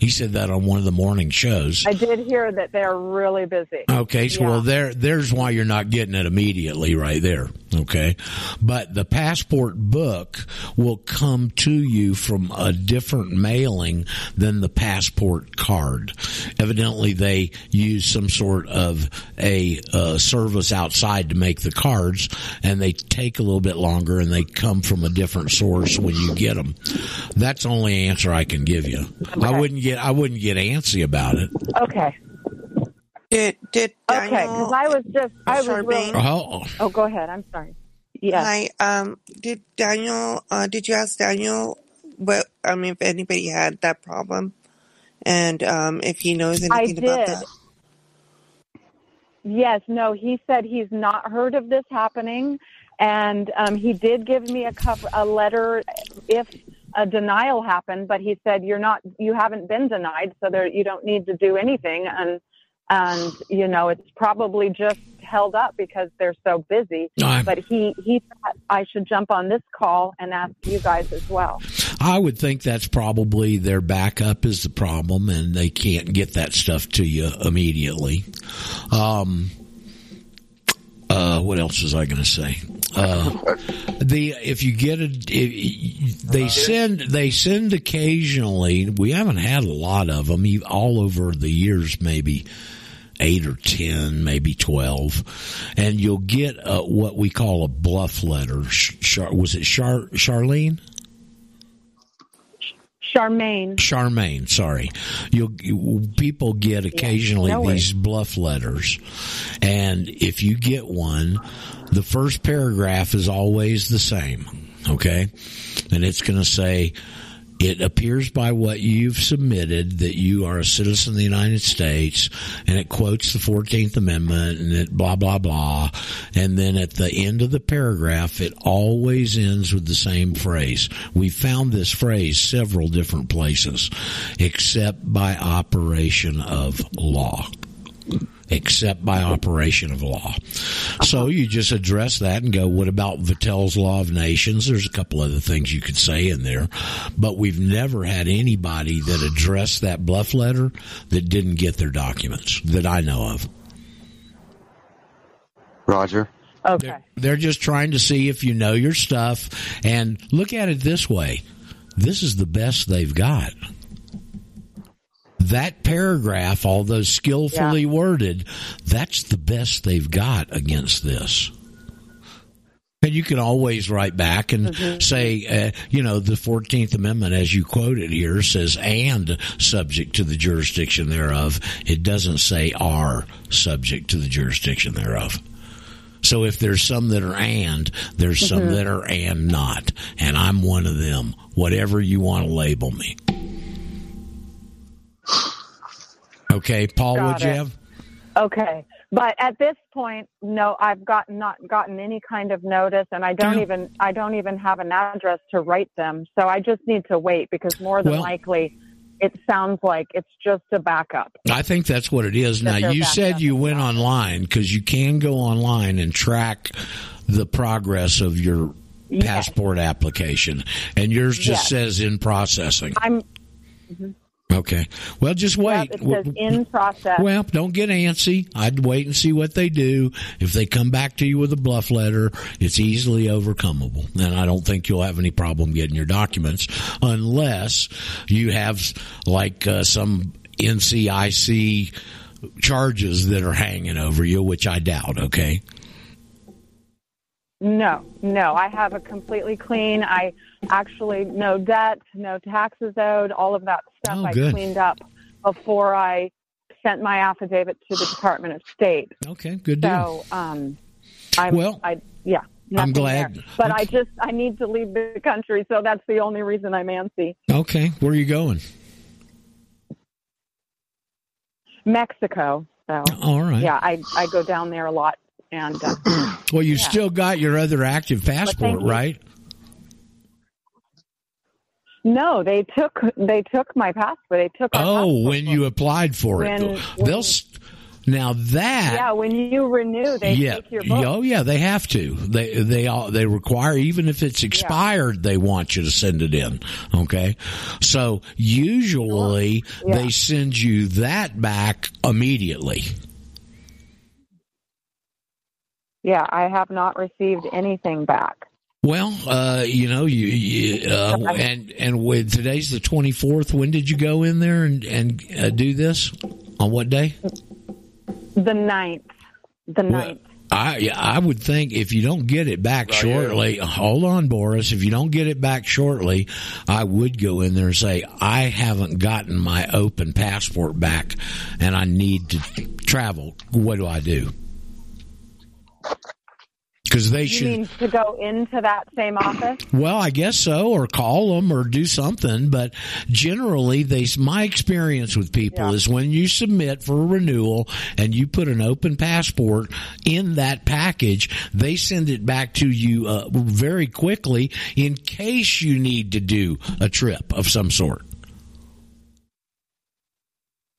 He said that on one of the morning shows. i did hear that they're really busy Okay, so Yeah. well, there, there's why you're not getting it immediately, right there. Okay, but the passport book will come to you from a different mailing than the passport card. Evidently, they use some sort of a uh, service outside to make the cards, and they take a little bit longer, and they come from a different source when you get them. That's the only answer I can give you. I wouldn't get, I wouldn't get antsy about it. okay Did did okay because i was just i was really, Charmaine? Oh, oh go ahead i'm sorry yes Hi. Um. Did Daniel? Uh. Did you ask Daniel what? I mean, if anybody had that problem, and um, if he knows I anything about that. Yes, no, he said he's not heard of this happening, and um, he did give me a cover, a letter if a denial happened, but he said you're not, you haven't been denied, so there you don't need to do anything, and and you know it's probably just held up because they're so busy. I- But he he thought I should jump on this call and ask you guys as well. I would think that's probably their backup is the problem, and they can't get that stuff to you immediately. Um, uh, what else was I going to say? Uh, the if you get a, if, they send they send occasionally. We haven't had a lot of them all over the years, maybe eight or ten, maybe twelve, and you'll get uh what we call a bluff letter. Char, was it Char, Charlene? Charmaine. Charmaine, sorry. You'll, you, people get occasionally no these bluff letters, and if you get one, the first paragraph is always the same. Okay, and it's going to say. It appears by what you've submitted that you are a citizen of the United States, and it quotes the 14th Amendment and it blah, blah, blah. And then at the end of the paragraph, it always ends with the same phrase. We found this phrase several different places, except by operation of law. Except by operation of law. So you just address that and go, what about Vattel's Law of Nations? There's a couple other things you could say in there, but we've never had anybody that addressed that bluff letter that didn't get their documents that I know of. Roger. Okay. They're just trying to see if you know your stuff and look at it this way. This is the best they've got. That paragraph, although skillfully worded, that's the best they've got against this. And you can always write back and Mhm. say, uh, you know, the 14th Amendment, as you quoted here, says and subject to the jurisdiction thereof. It doesn't say are subject to the jurisdiction thereof. So if there's some that are and, there's some Mhm. that are and not. And I'm one of them, whatever you want to label me. Okay, Paul, Got would you have? Okay. But at this point, no, I've got not gotten any kind of notice, and I don't Yeah. even I don't even have an address to write them. So I just need to wait because more than Well- likely, it sounds like it's just a backup. I think that's what it is. That Now, you said you went online because you can go online and track the progress of your Yes. passport application, and yours just Yes. says in processing. I'm Okay. Well, just wait. it says in process. Well, don't get antsy. I'd wait and see what they do. If they come back to you with a bluff letter, it's easily overcomeable. And I don't think you'll have any problem getting your documents unless you have like uh, some NCIC charges that are hanging over you, which I doubt, okay? No, no, I have a completely clean. I actually no debt, no taxes owed, all of that stuff Oh, I cleaned up before I sent my affidavit to the Department of State. Okay, good deal. So, um, I'm, Well, I yeah, I'm glad. there. But I just I need to leave the country, so that's the only reason I'm antsy. Okay, where are you going? Mexico. So All right. yeah, I I go down there a lot, and uh, Well, you Yeah. still got your other active passport, right? no, they took they took my passport. They took. Oh, when you applied for it, When- they'll now that Yeah, when you renew, they yeah, take your book. oh yeah, they have to. They they all they require even if it's expired, they want you to send it in. Okay, so usually Yeah. they send you that back immediately. Yeah, I have not received anything back. Well, uh, you know, you, you uh, and and with today's the twenty fourth. When did you go in there and and uh, do this? On what day? The ninth. The Well, ninth. I I would think if you don't get it back shortly, hold on, Boris. If you don't get it back shortly, I would go in there and say I haven't gotten my open passport back, and I need to travel. What do I do? Because they you should. mean to go into that same office? Well, I guess so, or call them or do something. But generally, they, my experience with people Yeah. is when you submit for a renewal and you put an open passport in that package, they send it back to you uh, very quickly in case you need to do a trip of some sort.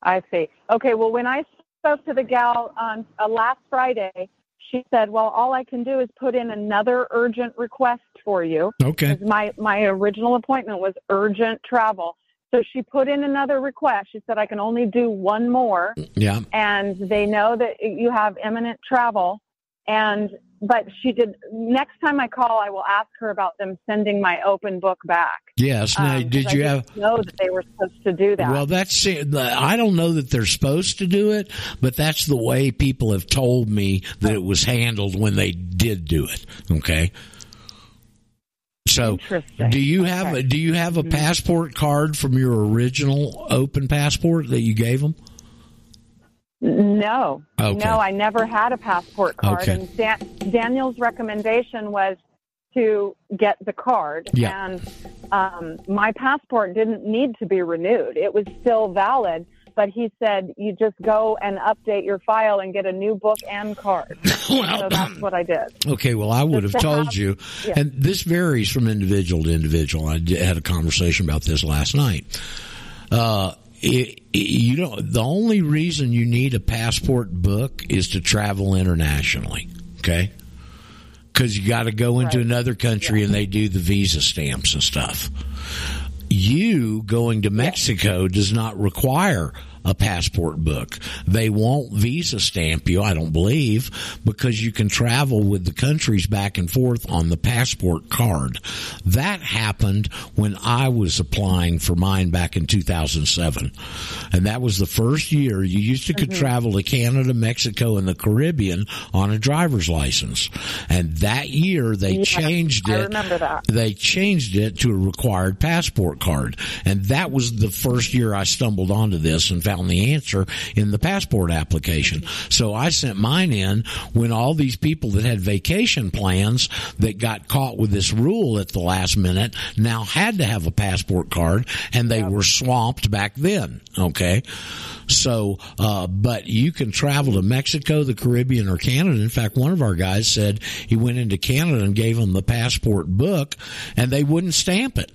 I see. Okay, well, when I spoke to the gal on uh, last Friday, she said, "Well, all I can do is put in another urgent request for you." Okay. My my original appointment was urgent travel, so she put in another request. She said, "I can only do one more." Yeah. and they know that you have imminent travel and but she did next time i call i will ask her about them sending my open book back Yes. Now, Um, did I you didn't have? know that they were supposed to do that Well, that's I don't know that they're supposed to do it, but that's the way people have told me that it was handled when they did do it. Okay. So, do you have a, do you have a passport card from your original open passport that you gave them? no Okay. no i never had a passport card Okay. and Dan- daniel's recommendation was to get the card Yeah. and um, my passport didn't need to be renewed it was still valid but he said you just go and update your file and get a new book and card [LAUGHS] so that's what i did Okay, well, I would have to told have- you, yeah. and this varies from individual to individual. I had a conversation about this last night. Uh, it, it- you know, the only reason you need a passport book is to travel internationally. Okay, because you got to go into another country and they do the visa stamps and stuff. You going to Mexico does not require a passport book. They won't visa stamp you, I don't believe, because you can travel with the countries back and forth on the passport card. That happened when I was applying for mine back in 2007. And that was the first year you used to could Mhm. travel to Canada, Mexico, and the Caribbean on a driver's license. And that year they Yeah, changed I it. remember that. They changed it to a required passport card. And that was the first year I stumbled onto this and found the answer in the passport application. So I sent mine in when all these people that had vacation plans that got caught with this rule at the last minute now had to have a passport card and they were swamped back then. Okay. So, uh, but you can travel to Mexico, the Caribbean, or Canada. In fact, one of our guys said he went into Canada and gave them the passport book, and they wouldn't stamp it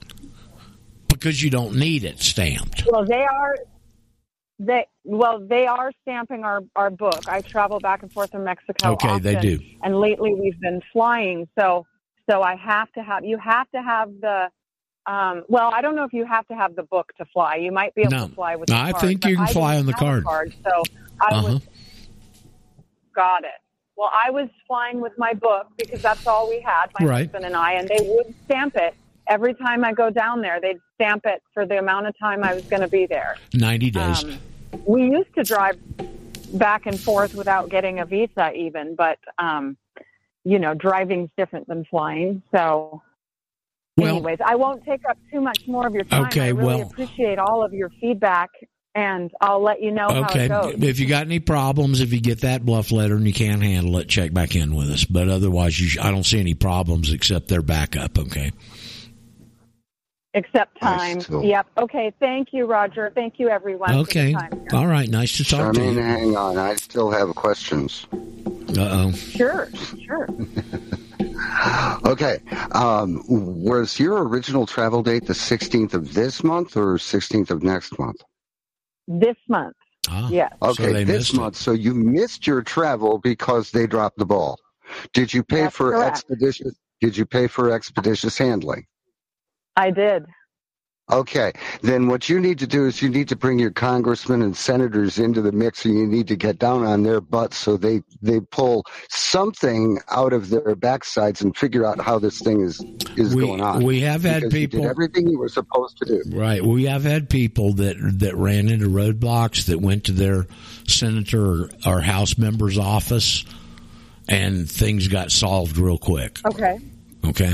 because you don't need it stamped. Well, they are. They well, they are stamping our our book. I travel back and forth from Mexico. Okay, they do. And lately, we've been flying, so so I have to have. You have to have the. Um, well, I don't know if you have to have the book to fly. You might be able No. to fly with. The I card, think you can I fly on the a card. So I Uh-huh. was got it. Well, I was flying with my book because that's all we had, my Right. husband and I, and they would stamp it every time I go down there. They'd stamp it for the amount of time I was going to be there. 90 days. Um, we used to drive back and forth without getting a visa, even, but um, you know, driving's different than flying. So, Well- anyways, I won't take up too much more of your time. Okay, I really well- appreciate all of your feedback, and I'll let you know Okay. If you got any problems, if you get that bluff letter and you can't handle it, check back in with us. But otherwise, you sh- I don't see any problems except their backup. Okay. Except time. still- Yep. Okay. Thank you, Roger. Thank you, everyone. Okay. time. All right. Nice to talk to Charmaine, you. hang on. I still have questions. Uh oh. Sure. Sure. [LAUGHS] Okay. Um, was your original travel date the 16th of this month or 16th of next month? This month. Ah, Yes. Okay, they this missed it. month. So you missed your travel because they dropped the ball. Did you pay That's for correct. expeditious? Did you pay for expeditious handling? I did. Okay, then what you need to do is you need to bring your congressmen and senators into the mix, and you need to get down on their butts so they they pull something out of their backsides and figure out how this thing is is We- going on. we have had Because you people- did everything you were supposed to do. Right. We have had people that that ran into roadblocks that went to their senator or, or house member's office, and things got solved real quick. Okay. Okay.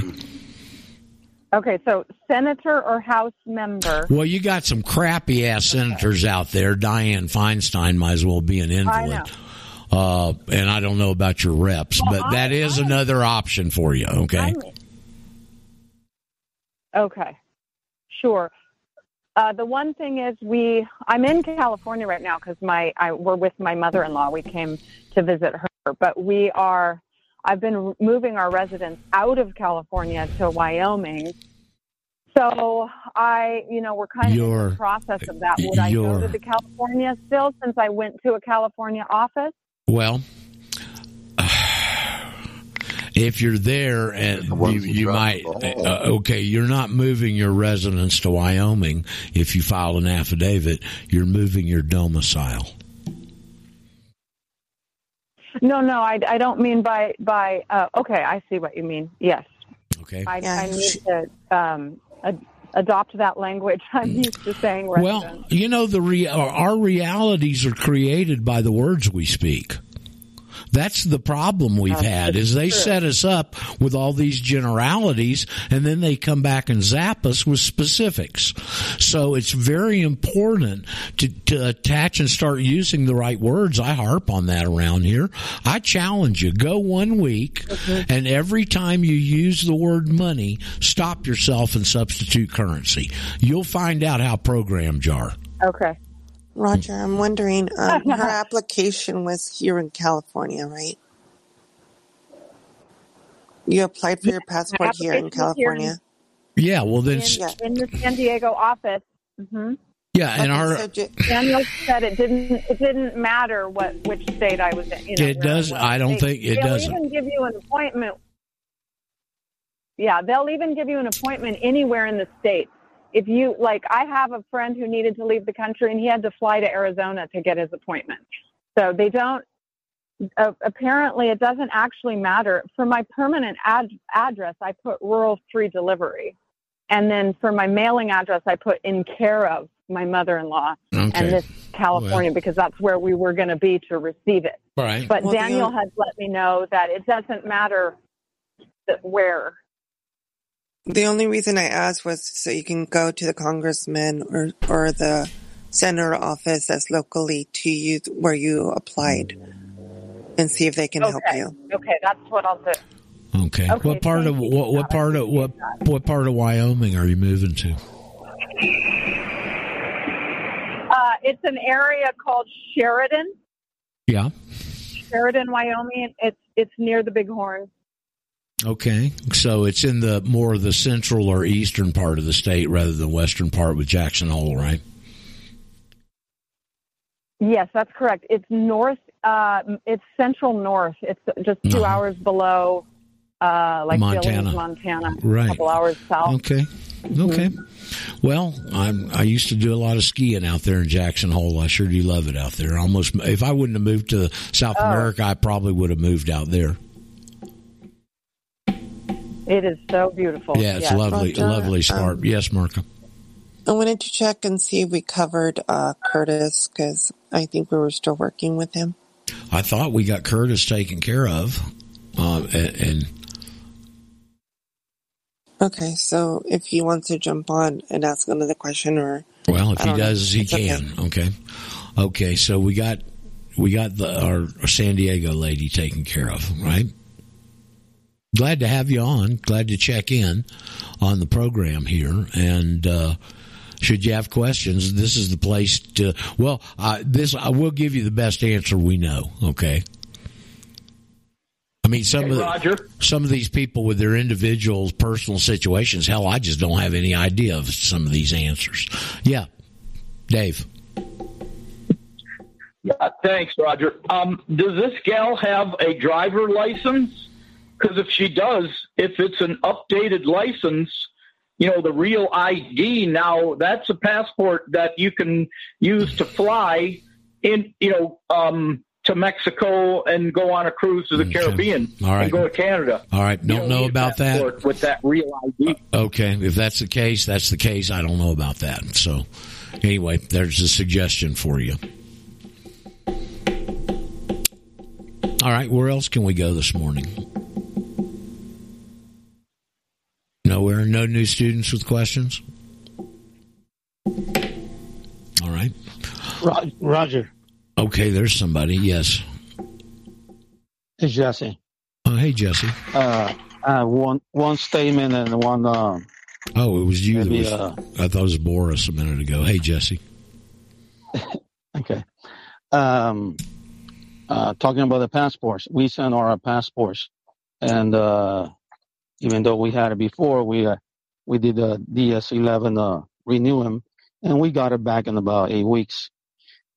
Okay. So, senator or House member. Well, you got some crappy ass senators out there. Dianne Feinstein might as well be an I invalid. Uh, and I don't know about your reps, Well, but that is I- another option for you. Okay. Okay, sure. Uh, the one thing is, we I'm in California right now because my I, we're with my mother-in-law. We came to visit her, but we are. I've been moving our residents out of California to Wyoming. So I, you know, we're kind of in the process of that. Would I go you're- to the California still since I went to a California office? Well, if you're there and you, you might, uh, okay, you're not moving your residence to Wyoming. If you file an affidavit, you're moving your domicile. No, no, I, I don't mean by by. Uh, okay, I see what you mean. Yes. Okay. I, Yeah. I need to um, ad- adopt that language. [LAUGHS] I'm used to saying Well, you know, the rea- our- our realities are created by the words we speak. That's the problem we've had is they set us up with all these generalities and then they come back and zap us with specifics. So it's very important to, to attach and start using the right words. I harp on that around here. I challenge you, go one week and every time you use the word money, stop yourself and substitute currency. You'll find out how programmed you are. okay. Roger, I'm wondering, [LAUGHS] um, her application was here in California, right? You applied for your passport here in application here in- California. Yeah, well then, In, Yeah. in the San Diego office. hmm yeah, and our so ju- Daniel said it didn't. It didn't matter what which state I was in. You know, It does- was. I don't They- think- it they'll doesn't. even give you an appointment. Yeah, they'll even give you an appointment anywhere in the state. If you like, I have a friend who needed to leave the country and he had to fly to Arizona to get his appointment. So they don't. Uh, apparently, it doesn't actually matter. For my permanent ad- address, I put rural free delivery, and then for my mailing address, I put in care of my mother-in-law Okay. and this California because that's where we were going to be to receive it. Right. But Well, the Daniel only- has let me know that it doesn't matter that where. The only reason I asked was so you can go to the congressman or or the senator office that's locally to you where you applied, and see if they can help you. Okay, that's what I'll do. Okay. Okay, what part of what, what part of what what part of Wyoming are you moving to? Uh, it's an area called Sheridan, Yeah. Sheridan, Wyoming. It's it's near the Bighorn. Okay. So it's in the more of the central or eastern part of the state rather than western part with Jackson Hole, right? Yes, that's correct. It's north. Uh, it's central north. It's just 2 Uh-huh. hours below, uh, like Montana. Billings, Montana. Right. A couple hours south. Okay. Okay. Well, I'm, I used to do a lot of skiing out there in Jackson Hole. I sure do love it out there. Almost, if I wouldn't have moved to South Oh. America, I probably would have moved out there. It is so beautiful. Yeah, it's Yes. lovely, Roger. lovely spot. Um, yes, Marco. I wanted to check and see if we covered uh, Curtis because I think we were still working with him. I thought we got Curtis taken care of, uh, and, and Okay, so if he wants to jump on and ask another question, or well, if I he don't know. does, he It's okay. can. Okay. okay, So we got we got the our, our San Diego lady taken care of, right? Glad to have you on. Glad to check in on the program here, and uh, should you have questions, this is the place to. Well, uh, this I will give you the best answer we know. Okay. I mean, some Hey, of the, Roger. some of these people with their individual personal situations. Hell, I just don't have any idea of some of these answers. Yeah, Dave. Yeah, thanks, Roger. Um, does this gal have a driver license? Because if she does, if it's an updated license, you know, the real ID now, that's a passport that you can use to fly in, you know, um, to Mexico and go on a cruise to the Caribbean All right. and go to Canada. All right, don't know about that. With that real ID. Okay, if that's the case, that's the case. I don't know about that. So, anyway, there's a suggestion for you. All right, where else can we go this morning? Nowhere. No new students with questions. All right. Roger, Okay, there's somebody. Yes. it's Jesse. Oh, hey, Jesse. Uh, uh, one one statement and one. Uh, Oh, it was you. That Maybe, was, uh, I thought it was Boris a minute ago. Hey, Jesse. [LAUGHS] okay. Um, uh, talking about the passports, we sent our passports, and uh, even though we had it before, we uh, we did the DS11 uh, renew them, and we got it back in about eight weeks.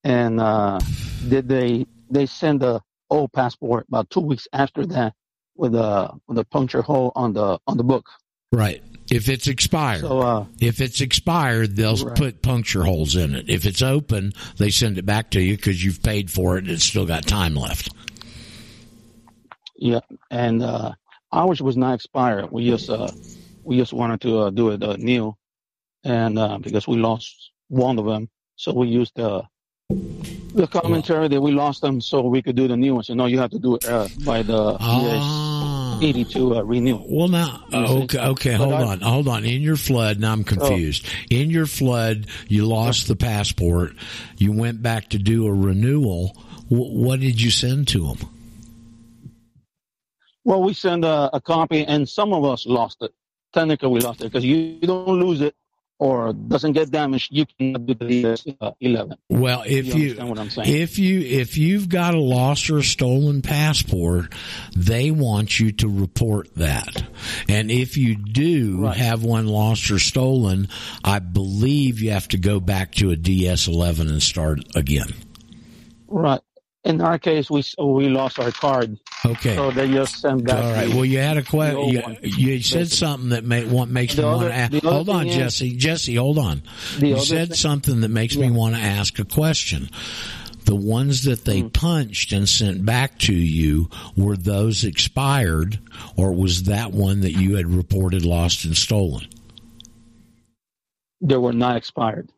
And uh, did they they send the old passport about two weeks after that with a with a puncture hole on the on the book. Right. If it's expired. So uh, If it's expired, they'll Right. put puncture holes in it. If it's open, they send it back to you because you've paid for it and it's still got time left. Yeah, and uh, ours was not expired. We just uh, we just wanted to uh, do it uh, new, and uh, because we lost one of them, so we used the the commentary that we lost them, so we could do the new one. So no, you have to do it uh, by the Ah. DS eighty two uh, renewal. Well, now, okay, okay, hold I- on, hold on. In your flood, now I'm confused. In your flood, you lost the passport. You went back to do a renewal. W- what did you send to them? Well, we send a, a copy, and some of us lost it. Technically, we lost it because you, you don't lose it or doesn't get damaged. You cannot do the DS uh, eleven. Well, if you, you what I'm saying? if you if you've got a lost or stolen passport, they want you to report that. And if you do Right. have one lost or stolen, I believe you have to go back to a DS11 and start again. Right. In our case, we we lost our card. Okay. So they just sent back. All right. the- Well, you had a question. You, you said something that may, want, makes The me want to ask. Hold on, is- Jesse. Jesse, hold on. You said thing- something that makes me want to ask a question. The ones that they Hmm. punched and sent back to you were those expired, or was that one that you had reported lost and stolen? They were not expired.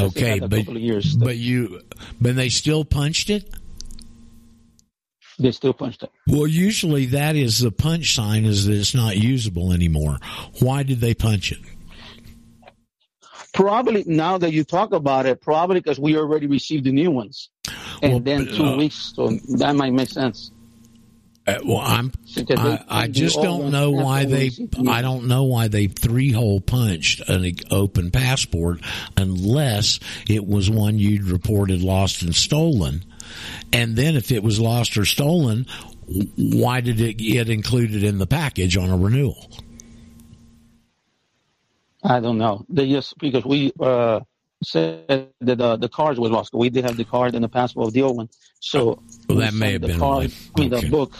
Okay, but years. but you but they still punched it. They still punched it. Well, usually that is the punch sign is that it's not usable anymore. Why did they punch it? Probably now that you talk about it, probably because we already received the new ones, and then two uh, weeks, so that might make sense. Uh, well, I'm. They- I, I just don't know why they. received the new I don't know why they three hole punched an open passport unless it was one you'd reported lost and stolen. And then if it was lost or stolen, why did it get included in the package on a renewal? I don't know. They just because we uh, said that uh, the cards were lost. We did have the card and the passport of the old one, so Well, that may have the been card. I mean Okay. the book,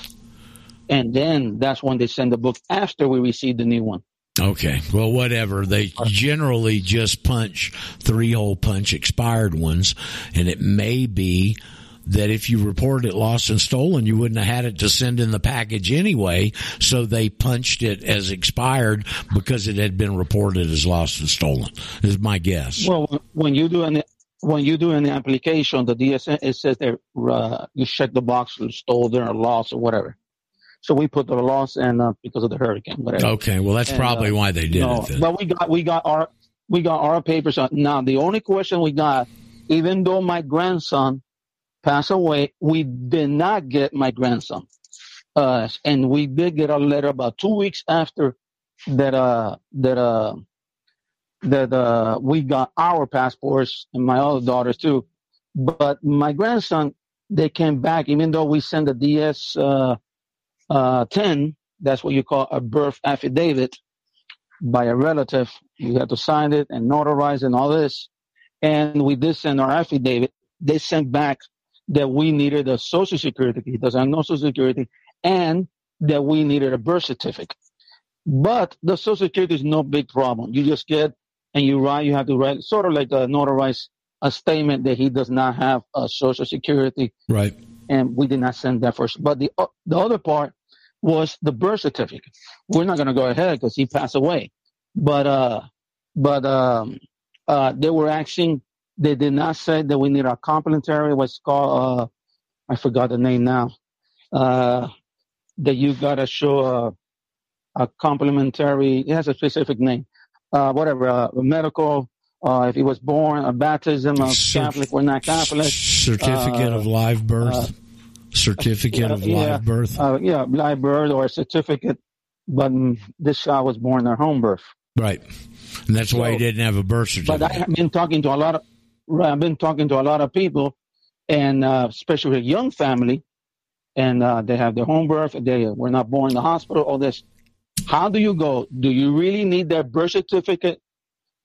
and then that's when they send the book after we receive the new one. Okay. Well, whatever. They generally just punch three hole punch expired ones, and it may be that if you reported it lost and stolen, you wouldn't have had it to send in the package anyway. So they punched it as expired because it had been reported as lost and stolen. Is my guess. Well, when you do an when you do an application, the DSN it says that uh, you check the box for stolen or lost or whatever. So we put the loss and uh, because of the hurricane, whatever. Okay. Well, that's And, probably uh, why they did no, it. But we got we got our we got our papers. Now the only question we got, even though my grandson passed away, we did not get my grandson. Uh, and we did get a letter about two weeks after that. Uh, that uh, that uh, we got our passports and my other daughters too. But my grandson, they came back, even though we sent the DS uh, uh, 10, that's what you call a birth affidavit by a relative. You have to sign it and notarize and all this. And we did send our affidavit. They sent back that we needed a social security. He doesn't have no social security and that we needed a birth certificate. But the social security is no big problem. You just get and you write, you have to write sort of like a notarize a statement that he does not have a social security Right. and we did not send that first. But the uh, the other part was the birth certificate. We're not going to go ahead because he passed away. But uh, but um, uh, they were asking. They did not say that we need a complimentary. What's called uh, I forgot the name now. Uh, that you got to show a, a complimentary. It has a specific name. Uh, whatever. Uh, medical. Uh, if he was born, a baptism, a Cer- Catholic, we're not Catholic. Certificate Uh, of live birth. Certificate of live birth. Uh, yeah, live birth or a certificate. But this child was born at home birth. Right. And that's why he didn't have a birth certificate. But I have been talking to a lot of, I've been talking to a lot of people, and uh, especially a young family, and uh, they have their home birth. They were not born in the hospital. All this. How do you go? Do you really need that birth certificate,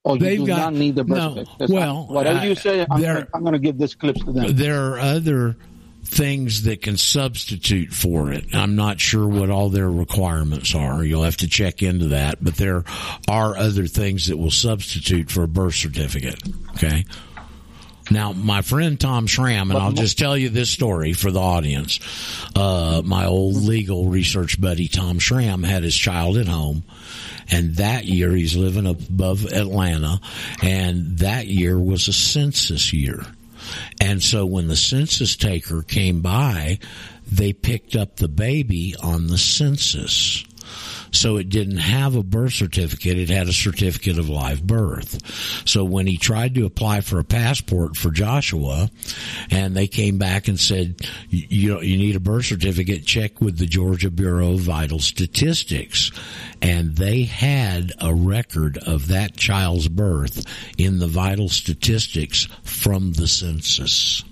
or you They've do got- not need the birth no, certificate? well, whatever uh, you say, I'm I'm going to give this clips to them. There are other things that can substitute for it. I'm not sure what all their requirements are. You'll have to check into that, but there are other things that will substitute for a birth certificate. Okay. Now, my friend Tom Schramm, and I'll just tell you this story for the audience. Uh, my old legal research buddy Tom Schramm had his child at home, and that year he's living above Atlanta, and that year was a census year. And so when the census taker came by, they picked up the baby on the census. So it didn't have a birth certificate. It had a certificate of live birth. So when he tried to apply for a passport for Joshua and they came back and said, you, know, you need a birth certificate, check with the Georgia Bureau of Vital Statistics. And they had a record of that child's birth in the vital statistics from the census.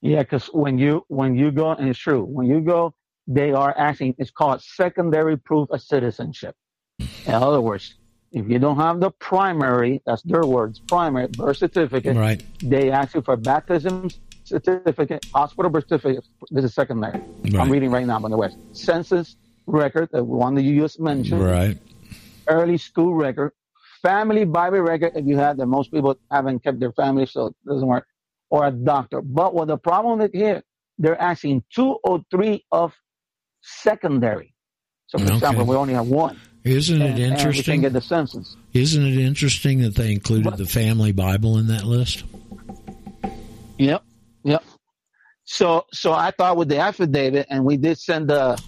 Yeah, because when you when you go, and it's true, when you go, they are asking. It's called secondary proof of citizenship. In other words, If you don't have the primary, that's their words, primary birth certificate, Right. they ask you for baptism certificate, hospital birth certificate. This is secondary. Right. I'm reading right now, by the way. Census record, the one that you just mentioned. Right. Early school record, family Bible record, if you have that. Most people haven't kept their family, so it doesn't work. Or a doctor. But what the problem is here, they're asking two or three of secondary. So, for Okay. example, we only have one. Isn't And- it and we can interesting? get the census. Isn't it interesting that they included the family Bible in that list? Yep, yep. So, so I thought with the affidavit, and we did send the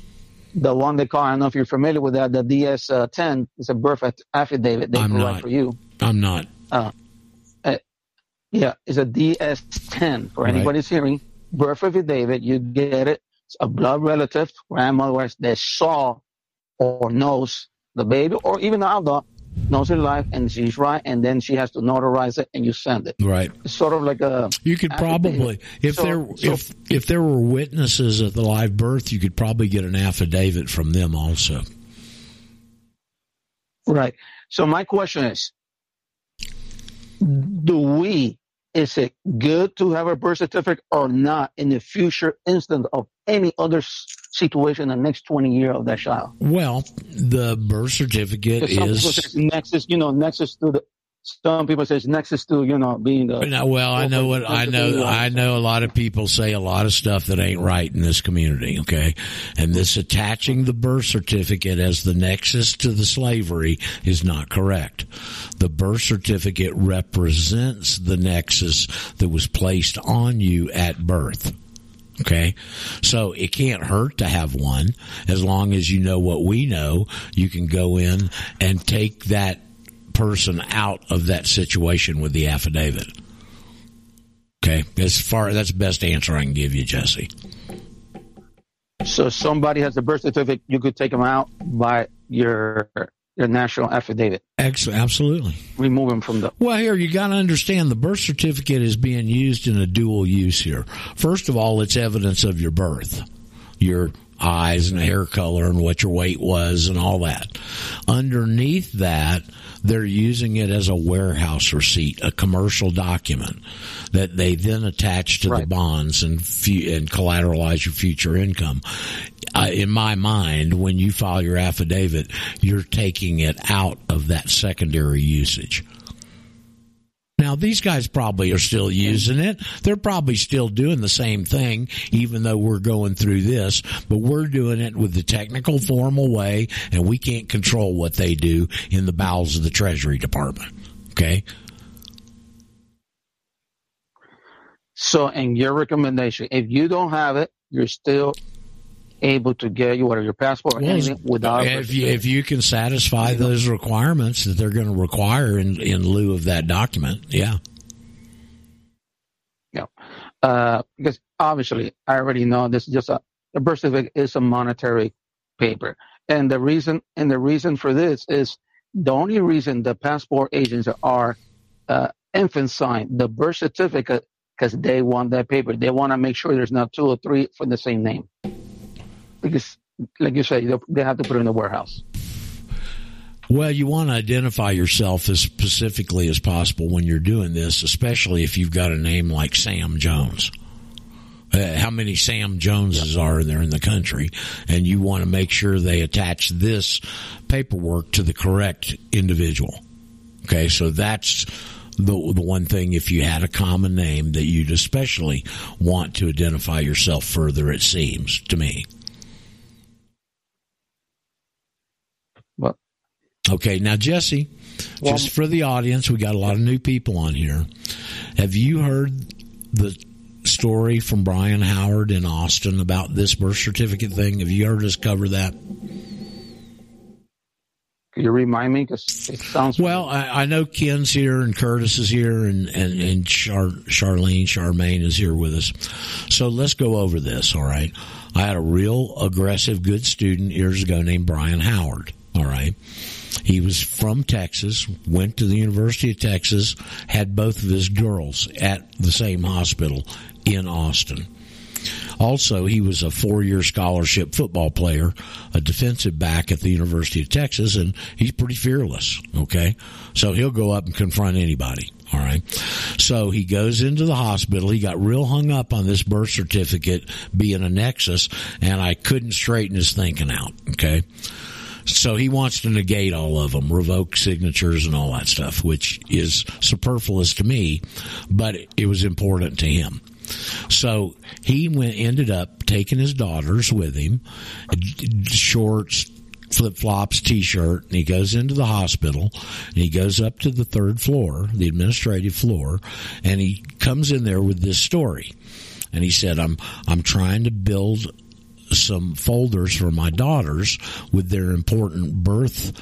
the one they call. I don't know if you're familiar with that. The DS uh, ten is a birth affidavit they I'm provide not. for you. I'm not. Uh, uh, yeah, it's a DS ten for Right. anybody's hearing. Birth affidavit, you get it. A blood relative, grandmother that saw or knows the baby, or even the adult knows her life, and she's right, and then she has to notarize it, and you send it. Right. It's sort of like a. You could probably, if So- there so- if if there were witnesses at the live birth, you could probably get an affidavit from them also. Right. So my question is, do we, is it good to have a birth certificate or not in the future instance of any other situation in the next 20 years of that child? Well, the birth certificate Because some people is nexus, you know, nexus to the, some people say it's nexus to, you know, being the. No, well, I know what I know. I know a lot of people say a lot of stuff that ain't right in this community. Okay, and this attaching the birth certificate as the nexus to the slavery is not correct. The birth certificate represents the nexus that was placed on you at birth. Okay. So it can't hurt to have one as long as you know what we know. You can go in and take that person out of that situation with the affidavit. Okay. As far, that's the best answer I can give you, Jesse. So somebody has a birth certificate, you could take them out by your, your national affidavit. Ex- absolutely. Remove them from the. Well, here you got to understand the birth certificate is being used in a dual use here. First of all, it's evidence of your birth, your eyes and hair color and what your weight was and all that. Underneath that, they're using it as a warehouse receipt, a commercial document that they then attach to the bonds and fu- and collateralize your future income. Uh, in my mind, when you file your affidavit, you're taking it out of that secondary usage. Now, these guys probably are still using it. They're probably still doing the same thing, even though we're going through this, but we're doing it with the technical, formal way, and we can't control what they do in the bowels of the Treasury Department. Okay? So, in your recommendation, if you don't have it, you're still able to get you whatever your passport or Well, anything without. if you, if you can satisfy those requirements that they're going to require in, in lieu of that document, yeah. Yeah. Uh, because obviously, I already know this is just a the birth certificate is a monetary paper, and the reason and the reason for this is the only reason the passport agents are uh, emphasizing the birth certificate because they want that paper. They want to make sure there's not two or three for the same name, because like you say, they- have to put it in the warehouse. Well, you want to identify yourself as specifically as possible when you're doing this, especially if you've got a name like Sam Jones. Uh, how many Sam Joneses are there in the country? And you want to make sure they attach this paperwork to the correct individual. Okay, so that's the the one thing. If you had a common name that you'd especially want to identify yourself further, it seems to me. Well, Okay, now Jesse, Well- just for the audience, we got a lot of new people on here. Have you heard the story from Brian Howard in Austin about this birth certificate thing? Have you heard us cover that? Can you remind me? Because it sounds Well, I, I know Ken's here and Curtis is here and, and, and Char, Charlene, Charmaine is here with us. So let's go over this, all right? I had a real aggressive, good student years ago named Brian Howard, all right? He was from Texas, went to the University of Texas, had both of his girls at the same hospital in Austin. Also, he was a four-year scholarship football player, a defensive back at the University of Texas, and he's pretty fearless. Okay, so he'll go up and confront anybody. All right. So he goes into the hospital. He got real hung up on this birth certificate being a nexus, and I couldn't straighten his thinking out. Okay. So he wants to negate all of them, revoke signatures and all that stuff, which is superfluous to me, but it was important to him. So he went, ended up taking his daughters with him, shorts, flip flops, t shirt, and he goes into the hospital and he goes up to the third floor, the administrative floor, and he comes in there with this story. And he said, I'm I'm trying to build some folders for my daughters with their important birth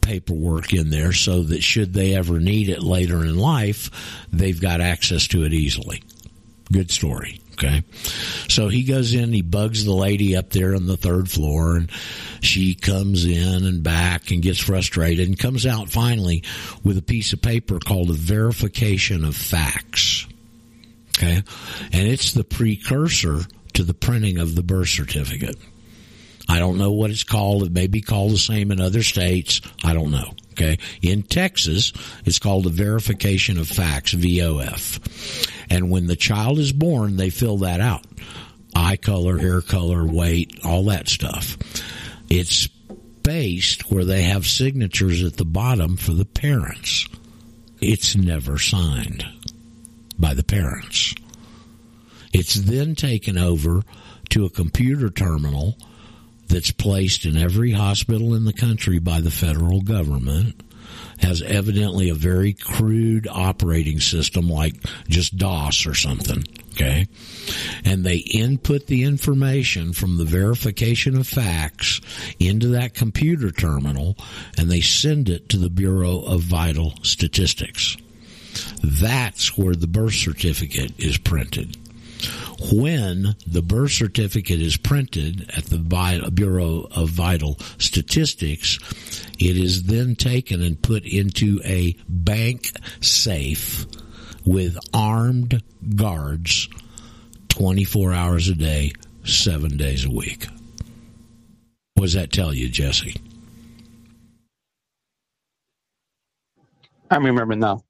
paperwork in there so that should they ever need it later in life, they've got access to it easily. Good story. Okay. So he goes in, he bugs the lady up there on the third floor, and she comes in and back and gets frustrated and comes out finally with a piece of paper called a verification of facts. Okay. And it's the precursor to the printing of the birth certificate. I don't know what it's called. It may be called the same in other states. I don't know. Okay. In Texas, it's called the verification of facts, VOF. And when the child is born, they fill that out. Eye color, hair color, weight, all that stuff. It's based where they have signatures at the bottom for the parents. It's never signed by the parents. It's then taken over to a computer terminal that's placed in every hospital in the country by the federal government has evidently a very crude operating system like just DOS or something. Okay. And they input the information from the verification of facts into that computer terminal and they send it to the Bureau of Vital Statistics. That's where the birth certificate is printed when the birth certificate is printed at the Bureau of Vital Statistics, it is then taken and put into a bank safe with armed guards 24 hours a day, seven days a week. What does that tell you, Jesse? I remember now.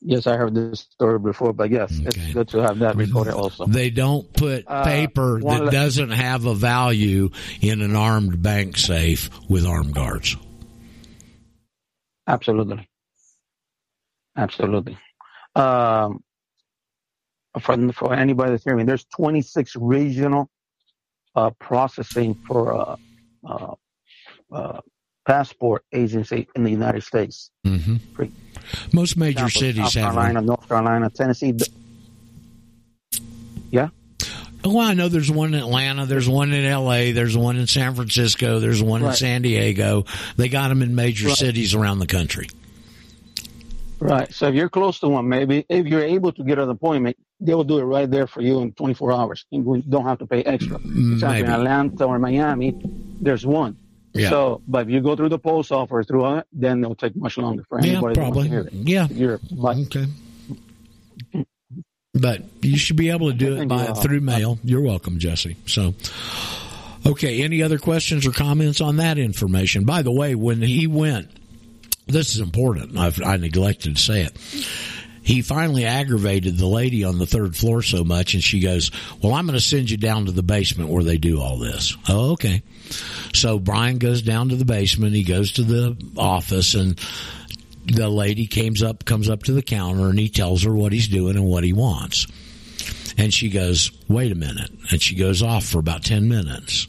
Yes, I heard this story before, but yes, okay. it's good to have that recorded also. They don't put uh, paper that doesn't have a value in an armed bank safe with armed guards. Absolutely. Absolutely. Um, for, for anybody that's hearing, there's 26 regional uh, processing for uh, uh, uh passport agency in the United States. Mm-hmm. Most major cities South Carolina, have North Carolina, Tennessee. Yeah. Well, I know there's one in Atlanta, there's one in L.A., there's one in San Francisco, there's one right. in San Diego. They got them in major right. cities around the country. Right. So if you're close to one, maybe if you're able to get an appointment, they will do it right there for you in 24 hours. You don't have to pay extra. in Atlanta or Miami, there's one. Yeah. So, but if you go through the post office through it, then it'll take much longer for anybody yeah, probably. to Yeah. You're like, okay. But you should be able to do it by through mail. You're welcome, Jesse. So, okay. Any other questions or comments on that information? By the way, when he went, this is important. I've, I neglected to say it he finally aggravated the lady on the third floor so much and she goes, well, I'm going to send you down to the basement where they do all this. Oh, okay. So Brian goes down to the basement. He goes to the office and the lady comes up, comes up to the counter and he tells her what he's doing and what he wants. And she goes, wait a minute. And she goes off for about 10 minutes.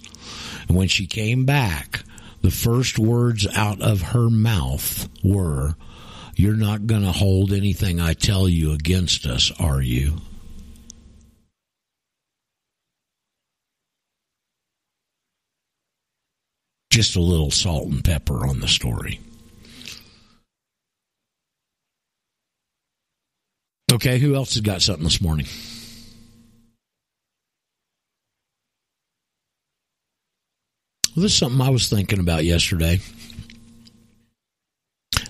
And when she came back, the first words out of her mouth were, you're not going to hold anything I tell you against us, are you? Just a little salt and pepper on the story. Okay, who else has got something this morning? Well, this is something I was thinking about yesterday.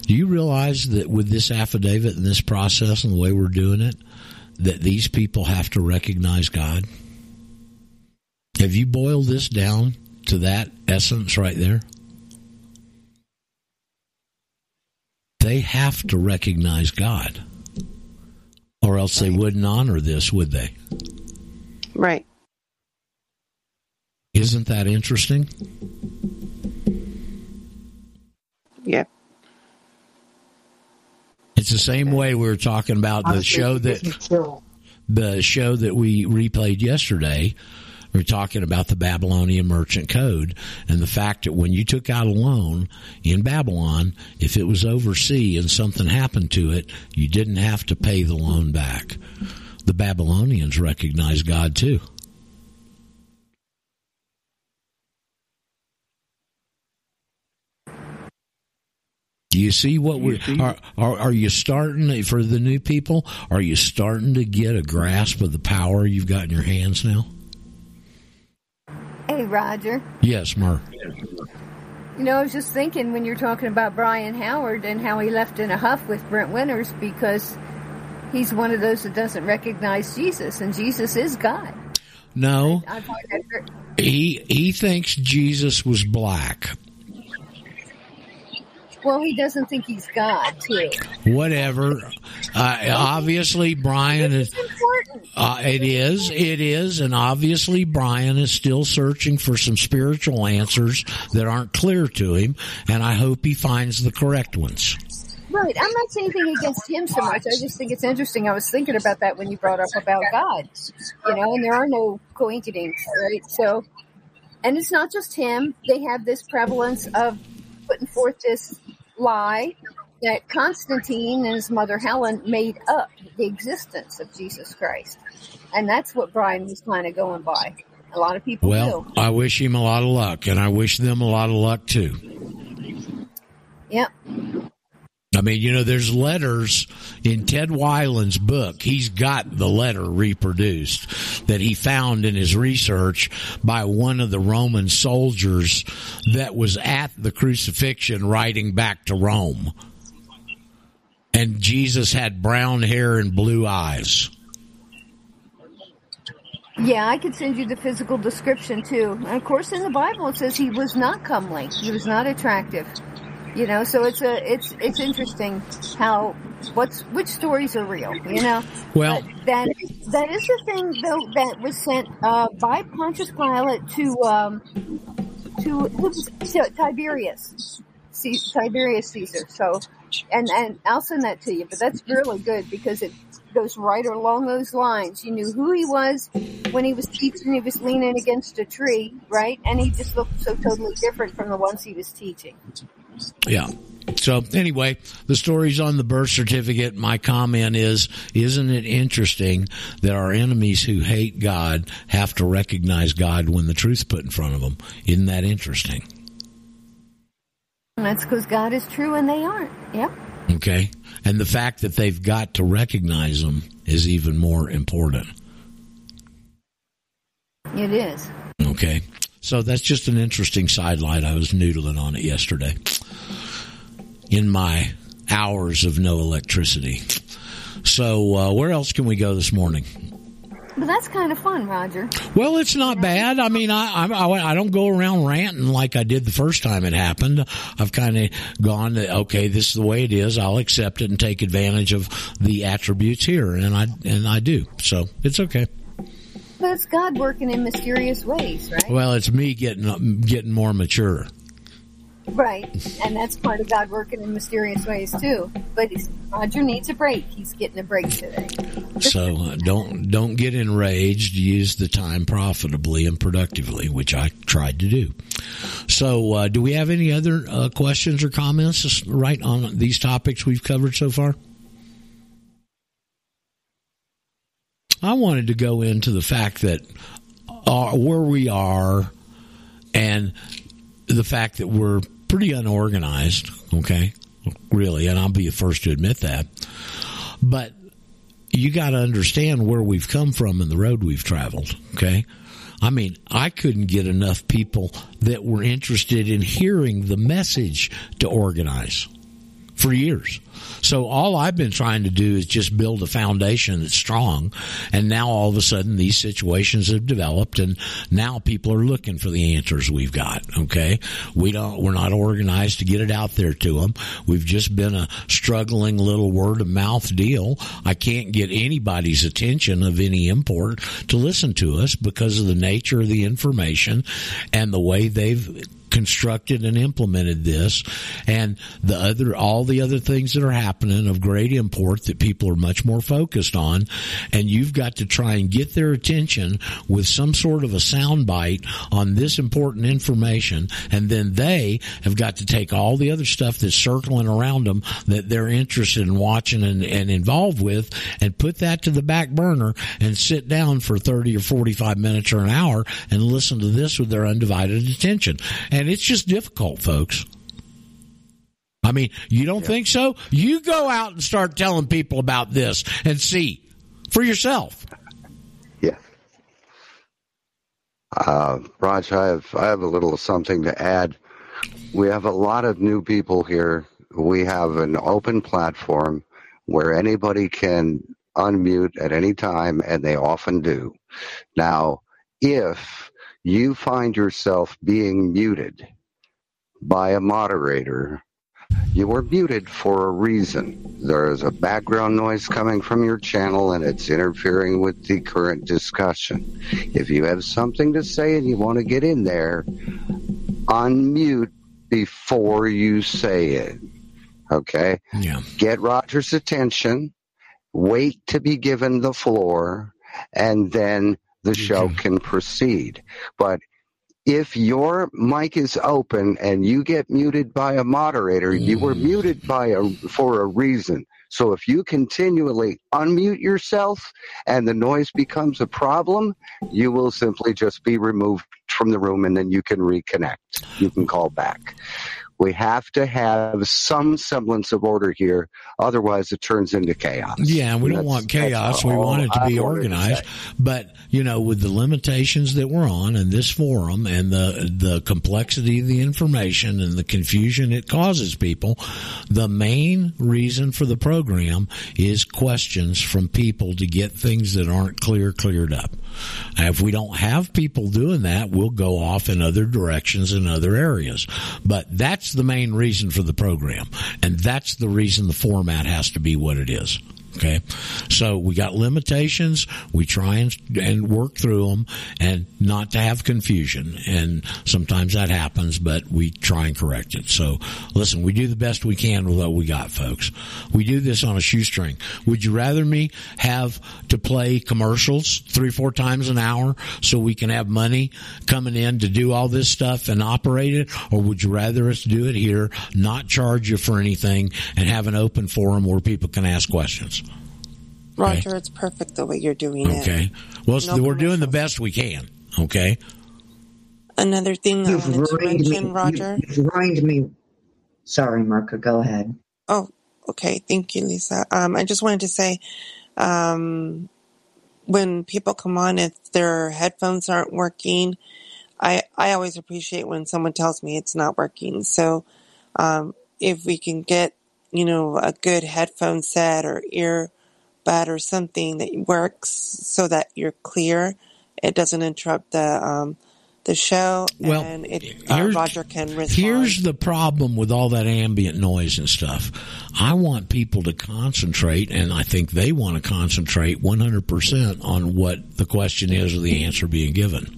Do you realize that with this affidavit and this process and the way we're doing it, that these people have to recognize God? Have you boiled this down to that essence right there? They have to recognize God, or else they wouldn't honor this, would they? Right. Isn't that interesting? Yeah. It's the same way we were talking about the show that the show that we replayed yesterday. We are talking about the Babylonian merchant code and the fact that when you took out a loan in Babylon, if it was overseas and something happened to it, you didn't have to pay the loan back. The Babylonians recognized God too. Do you see what we are, are? Are you starting for the new people? Are you starting to get a grasp of the power you've got in your hands now? Roger. Yes, Mer. You know, I was just thinking when you're talking about Brian Howard and how he left in a huff with Brent Winters because he's one of those that doesn't recognize Jesus, and Jesus is God. No, I he he thinks Jesus was black. Well, he doesn't think he's God, too. Whatever. Uh, obviously, Brian is. Uh, it is. It is, and obviously, Brian is still searching for some spiritual answers that aren't clear to him, and I hope he finds the correct ones. Right. I'm not saying anything against him so much. I just think it's interesting. I was thinking about that when you brought up about God, you know, and there are no coincidences, right? So, and it's not just him. They have this prevalence of putting forth this lie that Constantine and his mother Helen made up the existence of Jesus Christ. And that's what Brian was kind of going by. A lot of people Well, do. I wish him a lot of luck, and I wish them a lot of luck too. Yep. I mean, you know, there's letters in Ted Weiland's book. He's got the letter reproduced that he found in his research by one of the Roman soldiers that was at the crucifixion riding back to Rome. And Jesus had brown hair and blue eyes. Yeah, I could send you the physical description too. And of course, in the Bible it says he was not comely. He was not attractive. You know, so it's a it's it's interesting how what's which stories are real. You know, Well, But that that is the thing though that was sent uh, by Pontius Pilate to um, to to Tiberius, C- Tiberius Caesar. So, and and I'll send that to you. But that's really good because it goes right along those lines. You knew who he was when he was teaching. He was leaning against a tree, right? And he just looked so totally different from the ones he was teaching. Yeah. So anyway, the story's on the birth certificate. My comment is, isn't it interesting that our enemies who hate God have to recognize God when the truth's put in front of them? Isn't that interesting? And that's because God is true and they aren't. Yep. Okay. And the fact that they've got to recognize them is even more important. It is. Okay. So that's just an interesting sidelight. I was noodling on it yesterday in my hours of no electricity. So, uh, where else can we go this morning? But that's kind of fun, Roger. Well, it's not bad. I mean, I, I I don't go around ranting like I did the first time it happened. I've kind of gone, to, okay, this is the way it is. I'll accept it and take advantage of the attributes here, and I and I do. So it's okay. But it's God working in mysterious ways, right? Well, it's me getting getting more mature. Right. And that's part of God working in mysterious ways too. But Roger needs a break. He's getting a break today. So uh, don't don't get enraged. Use the time profitably and productively, which I tried to do. So, uh, do we have any other uh, questions or comments right on these topics we've covered so far? I wanted to go into the fact that uh, where we are and the fact that we're pretty unorganized, okay? Really, and I'll be the first to admit that. But you got to understand where we've come from and the road we've traveled, okay? I mean, I couldn't get enough people that were interested in hearing the message to organize for years. So all I've been trying to do is just build a foundation that's strong. And now all of a sudden these situations have developed and now people are looking for the answers we've got. Okay. We don't, we're not organized to get it out there to them. We've just been a struggling little word of mouth deal. I can't get anybody's attention of any import to listen to us because of the nature of the information and the way they've constructed and implemented this and the other all the other things that are happening of great import that people are much more focused on and you've got to try and get their attention with some sort of a soundbite on this important information and then they have got to take all the other stuff that's circling around them that they're interested in watching and, and involved with and put that to the back burner and sit down for 30 or 45 minutes or an hour and listen to this with their undivided attention and it's just difficult, folks. I mean, you don't yeah. think so? You go out and start telling people about this and see for yourself. Yeah. Uh, Raj, I have I have a little something to add. We have a lot of new people here. We have an open platform where anybody can unmute at any time, and they often do. Now, if you find yourself being muted by a moderator, you are muted for a reason. There is a background noise coming from your channel and it's interfering with the current discussion. If you have something to say and you want to get in there, unmute before you say it. Okay? Yeah. Get Roger's attention, wait to be given the floor, and then the show can proceed. But if your mic is open and you get muted by a moderator, mm. you were mm. muted by a for a reason. So if you continually unmute yourself and the noise becomes a problem, you will simply just be removed from the room and then you can reconnect. You can call back. We have to have some semblance of order here. Otherwise, it turns into chaos. Yeah, we don't want chaos. We want it to be organized. To but, you know, with the limitations that we're on in this forum and the, the complexity of the information and the confusion it causes people, the main reason for the program is questions from people to get things that aren't clear cleared up. If we don't have people doing that, we'll go off in other directions in other areas. But that's the main reason for the program. And that's the reason the format has to be what it is. Okay. So we got limitations. We try and, and work through them and not to have confusion. And sometimes that happens, but we try and correct it. So listen, we do the best we can with what we got, folks. We do this on a shoestring. Would you rather me have to play commercials three, four times an hour so we can have money coming in to do all this stuff and operate it? Or would you rather us do it here, not charge you for anything and have an open forum where people can ask questions? Roger, okay. it's perfect the way you're doing it. Okay. Well, no we're doing the best we can. Okay. Another thing that you've I wanted to mention, me, Roger. You've ruined me. Sorry, Marka, go ahead. Oh, okay. Thank you, Lisa. Um, I just wanted to say, um, when people come on, if their headphones aren't working, I, I always appreciate when someone tells me it's not working. So, um, if we can get, you know, a good headphone set or ear or something that works so that you're clear. It doesn't interrupt the um, the show, well, and it, uh, Roger can respond. Here's the problem with all that ambient noise and stuff. I want people to concentrate, and I think they want to concentrate 100% on what the question is or the answer being given.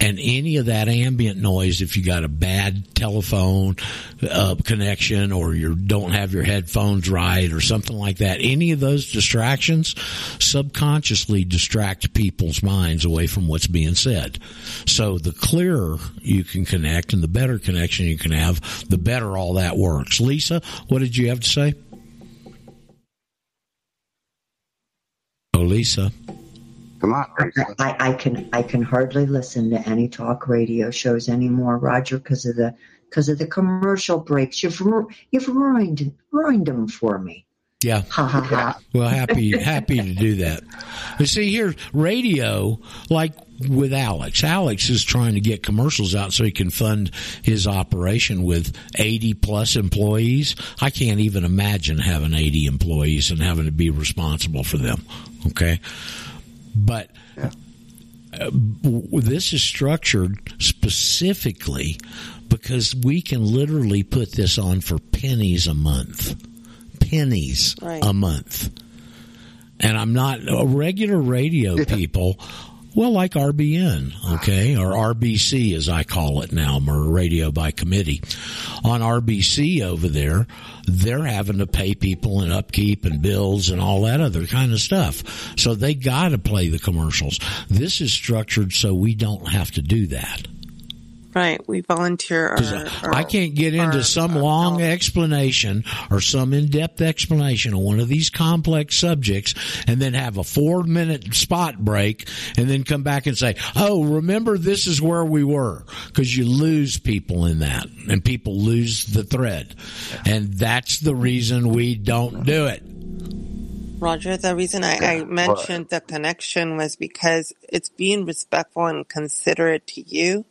And any of that ambient noise, if you got a bad telephone uh, connection or you don't have your headphones right or something like that, any of those distractions subconsciously distract people's minds away from what's being said. So the clearer you can connect and the better connection you can have, the better all that works. Lisa, what did you have to say? Oh, Lisa. Come on. I, I, can I can hardly listen to any talk radio shows anymore, Roger, because of the because of the commercial breaks. You've you've ruined ruined them for me. Yeah. Ha ha ha. Well, happy happy to do that. You see, here radio, like with Alex. Alex is trying to get commercials out so he can fund his operation with 80 plus employees. I can't even imagine having 80 employees and having to be responsible for them. Okay. But uh, this is structured specifically because we can literally put this on for pennies a month. Pennies Right. a month. And I'm not a regular radio people. Well, like RBN, ah. okay, or RBC as I call it now, or radio by committee. On RBC over there, they're having to pay people and upkeep and bills and all that other kind of stuff. So they got to play the commercials. This is structured so we don't have to do that. Right. We volunteer our, our- I can't get into some long explanation or some in-depth explanation on one of these complex subjects and then have a four minute spot break and then come back and say, Oh, remember this is where we were. Cause you lose people in that and people lose the thread. And that's the reason we don't do it. Roger, the reason I, I mentioned the connection was because it's being respectful and considerate to you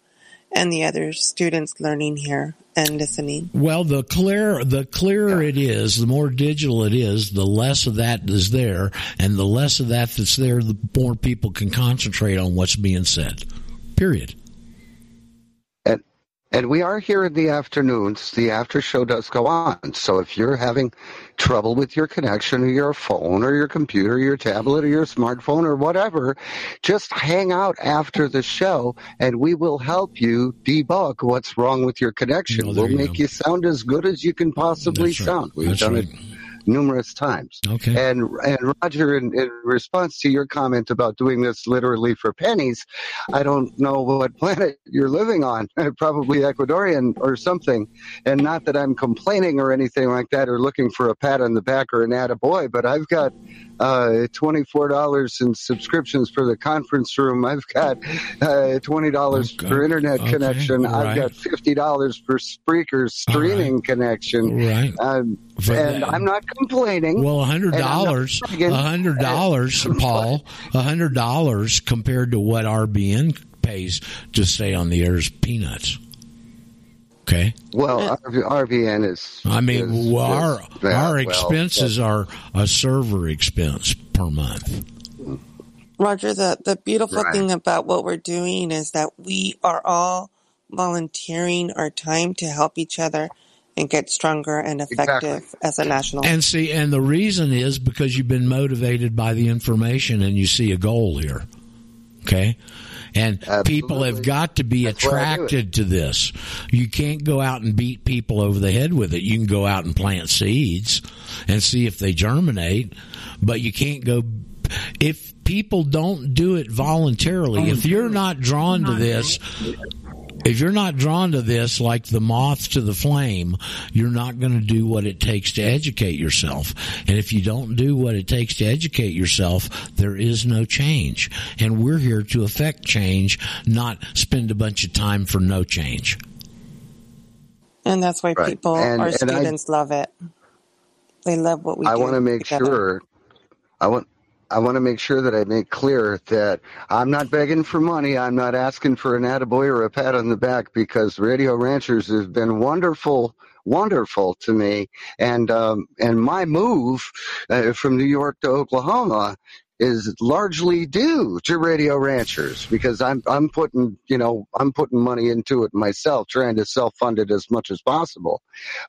and the other students learning here and listening. Well, the clear, the clearer it is, the more digital it is, the less of that is there, and the less of that that's there, the more people can concentrate on what's being said. Period. And we are here in the afternoons. The after show does go on. So if you're having trouble with your connection or your phone or your computer, or your tablet or your smartphone or whatever, just hang out after the show and we will help you debug what's wrong with your connection. Oh, we'll you make go. you sound as good as you can possibly That's right. sound. We've That's done right. it numerous times. Okay. And and Roger, in, in response to your comment about doing this literally for pennies, I don't know what [LAUGHS] planet you're living on. [LAUGHS] Probably Ecuadorian or something. And not that I'm complaining or anything like that, or looking for a pat on the back or an attaboy, but I've got uh, $24 in subscriptions for the conference room. I've got uh, $20 for internet Okay. connection. All I've got $50 for Spreaker streaming connection. Right. Um, and that- I'm not complaining. Well, a hundred And I'm not dollars, bragging. a hundred dollars, [LAUGHS] Paul, a hundred dollars compared to what RBN pays to stay on the air is peanuts. Okay. Well, RV, RVN is. I mean, is- well, is our that, our well, expenses are a server expense per month. Roger, the, the beautiful Right. thing about what we're doing is that we are all volunteering our time to help each other and get stronger and effective as a national. And see, and the reason is because you've been motivated by the information and you see a goal here. Okay. And people have got to be That's why I do it. attracted to this. You can't go out and beat people over the head with it. You can go out and plant seeds and see if they germinate, but you can't go, if people don't do it voluntarily, if you're not drawn to this, if you're not drawn to this like the moth to the flame, you're not going to do what it takes to educate yourself. And if you don't do what it takes to educate yourself, there is no change. And we're here to affect change, not spend a bunch of time for no change. And that's why Right. people, And- our and I- students love it. They love what we I do. want to make together. sure. I want. I want to make sure that I make clear that I'm not begging for money. I'm not asking for an attaboy or a pat on the back because Radio Ranchers has been wonderful, wonderful to me. And um, and my move uh, from New York to Oklahoma is largely due to Radio Ranchers because I'm I'm putting you know I'm putting money into it myself, trying to self fund it as much as possible.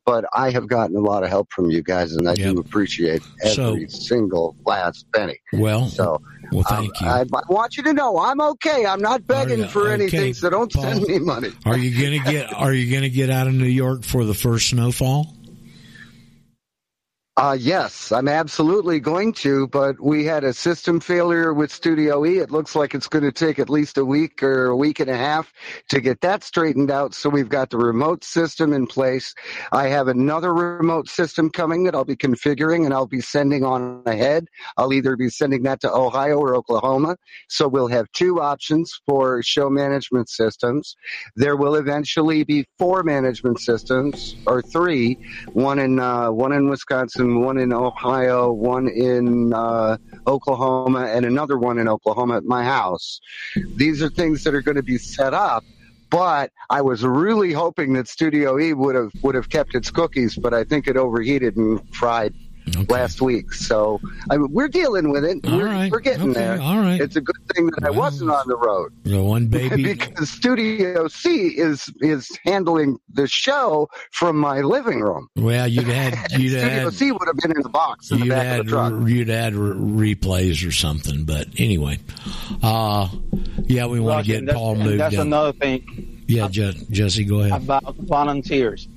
But I have gotten a lot of help from you guys, and I do appreciate every single last penny. Well, so well, thank um, I, I want you to know I'm okay. I'm not begging you? for anything, so don't Paul. send me money. Are you to get, are you going to get out of New York for the first snowfall? Uh, yes, I'm absolutely going to, but we had a system failure with Studio E. It looks like it's going to take at least a week or a week and a half to get that straightened out. So we've got the remote system in place. I have another remote system coming that I'll be configuring and I'll be sending on ahead. I'll either be sending that to Ohio or Oklahoma. So we'll have two options for show management systems. There will eventually be four management systems or three, one in, uh, one in Wisconsin, one in Ohio, one in uh, Oklahoma, and another one in Oklahoma at my house. These are things that are going to be set up. But I was really hoping that Studio E would have would have kept its cookies, but I think it overheated and fried last week. So I mean, we're dealing with it. All we're, right. we're getting Okay, there. all right. It's a good thing that I wasn't on the road. The one [LAUGHS] baby. because Studio C is is handling the show from my living room. Well, you'd had [LAUGHS] you'd Studio had C would have been in the box in the you'd back had of the truck. you'd had re- replays or something. But anyway, uh, yeah, we want to get that's- Paul and moved. That's up. another thing Yeah, Je- Jesse, go ahead. about volunteers.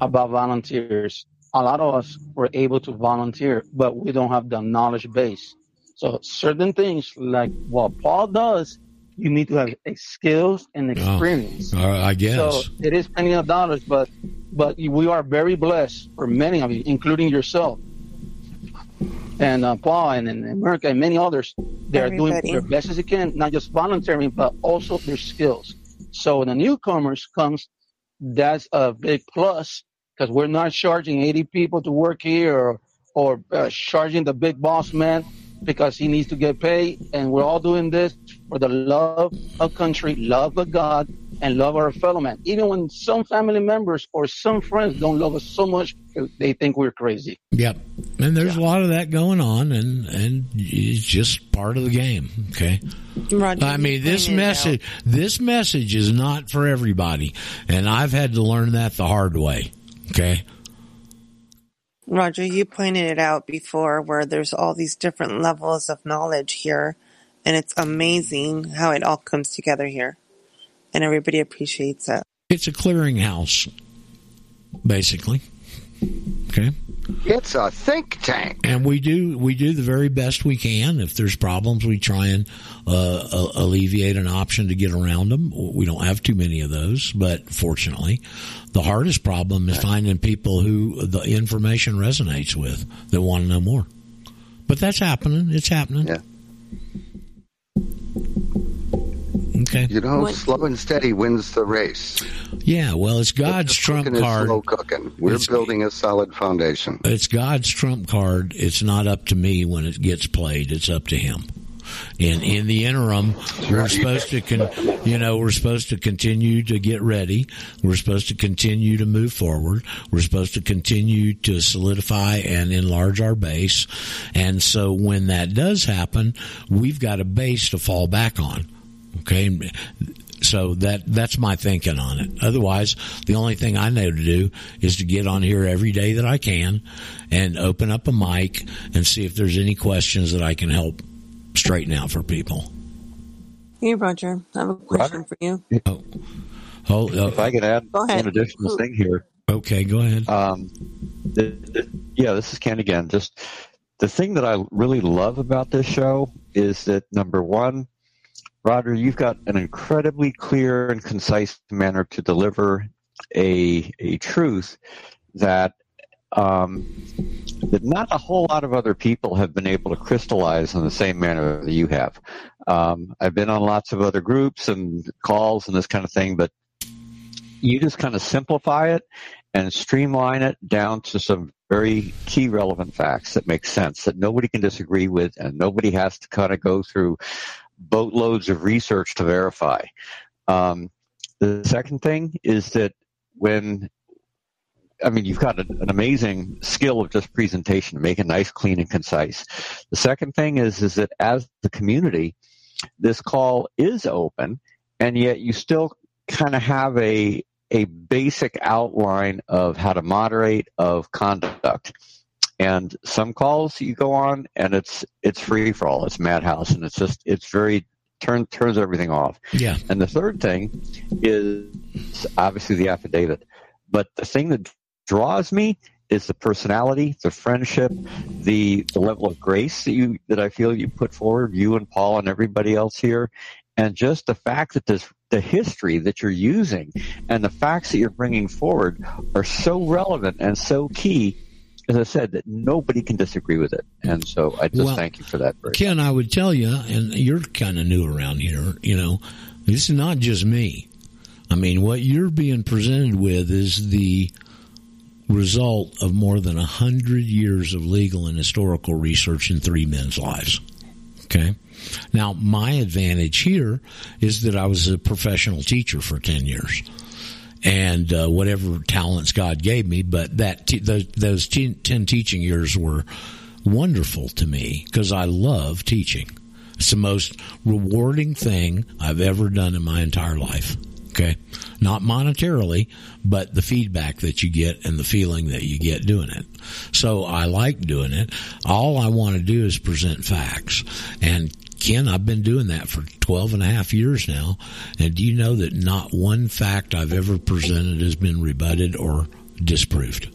About volunteers. A lot of us were able to volunteer, but we don't have the knowledge base. So certain things like what Paul does, you need to have a skills and experience. Uh, I guess. So it is plenty of dollars, but but we are very blessed for many of you, including yourself. And uh, Paul and, and America and many others, they are doing their best as they can, not just volunteering, but also their skills. So when the newcomers comes, that's a big plus because we're not charging 80 people to work here or, or uh, charging the big boss man because he needs to get paid. And we're all doing this for the love of country, love of God, and love our fellow man. Even when some family members or some friends don't love us so much, they think we're crazy. Yep. And there's a lot of that going on, and and it's just part of the game. Okay. Roger, I mean, this message this message is not for everybody, and I've had to learn that the hard way. Okay. Roger, you pointed it out before where there's all these different levels of knowledge here, and it's amazing how it all comes together here, and everybody appreciates it. It's a clearinghouse, basically. Okay. It's a think tank. And we do we do the very best we can. If there's problems, we try and uh, alleviate an option to get around them. We don't have too many of those, but fortunately, the hardest problem is finding people who the information resonates with that want to know more. But that's happening. It's happening. Yeah. Okay. You know, slow and steady wins the race. Yeah. Well, it's God's trump card. slow cooking. We're It's- building a solid foundation. It's God's trump card. It's not up to me when it gets played. It's up to Him. And in the interim, we're supposed to, con- you know, we're supposed to continue to get ready. We're supposed to continue to move forward. We're supposed to continue to solidify and enlarge our base. And so when that does happen, we've got a base to fall back on. Okay. So that that's my thinking on it. Otherwise, the only thing I know to do is to get on here every day that I can and open up a mic and see if there's any questions that I can help straighten out for people. Hey, Roger, I have a question for you. Oh, oh uh, if I could add Go ahead. one additional thing here. Okay, go ahead. Um, the, the, yeah, this is Ken again. Just the thing that I really love about this show is that number one, Roger, you've got an incredibly clear and concise manner to deliver a a truth that um, that not a whole lot of other people have been able to crystallize in the same manner that you have. Um, I've been on lots of other groups and calls and this kind of thing, but you just kind of simplify it and streamline it down to some very key relevant facts that make sense that nobody can disagree with and nobody has to kind of go through boatloads of research to verify. Um, the second thing is that when I mean, you've got an, amazing skill of just presentation, make it nice, clean, and concise. The second thing is, is that as the community, this call is open, and yet you still kind of have a a basic outline of how to moderate of conduct. And some calls you go on, and it's it's free for all. It's madhouse, and it's just it's very turn turns everything off. Yeah. And the third thing is obviously the affidavit. But the thing that draws me is the personality, the friendship, the the level of grace that you that I feel you put forward, you and Paul and everybody else here, and just the fact that this the history that you're using and the facts that you're bringing forward are so relevant and so key. As I said, that nobody can disagree with it, and so I just Well, thank you for that. Ken, I would tell you, and you're kind of new around here, you know, this is not just me. I mean, what you're being presented with is the result of more than a hundred years of legal and historical research in three men's lives. Okay. Now, my advantage here is that I was a professional teacher for 10 years and uh, whatever talents God gave me, but that those, those t- 10 teaching years were wonderful to me because I love teaching. It's the most rewarding thing I've ever done in my entire life. Okay. Not monetarily, but the feedback that you get and the feeling that you get doing it. So I like doing it. All I want to do is present facts. And Ken, I've been doing that for 12 and a half years now. And do you know that not one fact I've ever presented has been rebutted or disproved?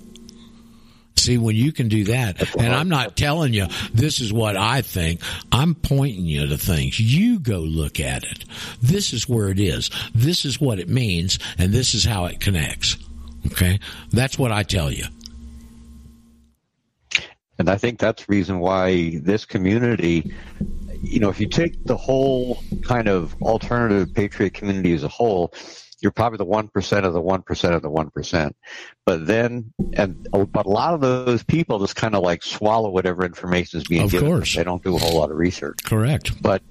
See, when you can do that, and I'm not telling you this is what I think, I'm pointing you to things. You go look at it. This is where it is. This is what it means, and this is how it connects. Okay? That's what I tell you. And I think that's the reason why this community, you know, if you take the whole kind of alternative patriot community as a whole, you're probably the 1% of the 1% of the 1%. But then, and, oh, but a lot of those people just kind of like swallow whatever information is being Of given. course. They don't do a whole lot of research. Correct. But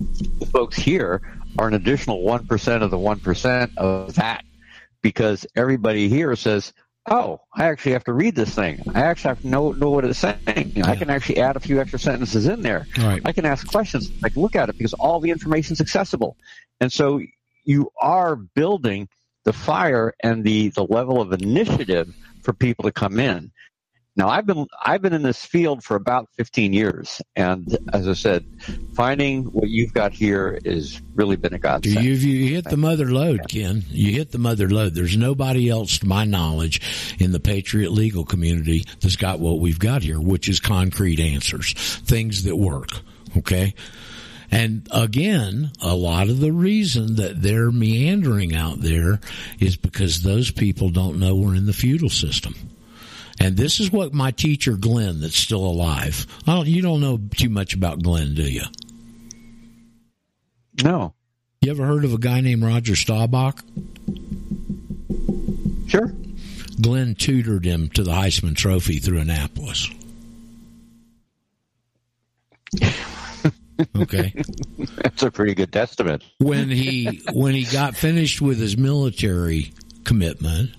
the folks here are an additional 1% of the 1% of that because everybody here says, oh, I actually have to read this thing. I actually have to know, know what it's saying. Know, I can actually add a few extra sentences in there. Right. I can ask questions. I can look at it because all the information is accessible. And so you are building the fire and the, the level of initiative for people to come in. Now I've been I've been in this field for about 15 years, and as I said, finding what you've got here is really been a godsend. You, you hit the mother lode, Ken. You hit the mother lode. There's nobody else, to my knowledge, in the Patriot legal community that's got what we've got here, which is concrete answers, things that work. Okay. And again, a lot of the reason that they're meandering out there is because those people don't know we're in the feudal system. And this is what my teacher Glenn, that's still alive. I don't, you don't know too much about Glenn, do you? No. You ever heard of a guy named Roger Staubach? Sure. Glenn tutored him to the Heisman Trophy through Annapolis. [LAUGHS] Okay. That's a pretty good testament. when he when he got finished with his military commitment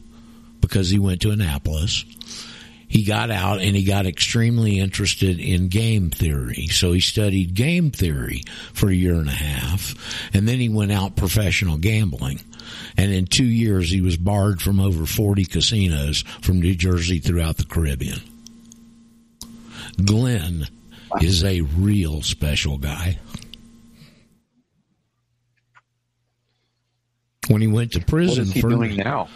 because he went to Annapolis he got out and he got extremely interested in game theory. So he studied game theory for a year and a half and then he went out professional gambling. And in 2 years he was barred from over 40 casinos from New Jersey throughout the Caribbean. Glenn is a real special guy. When he went to prison What is he for doing now?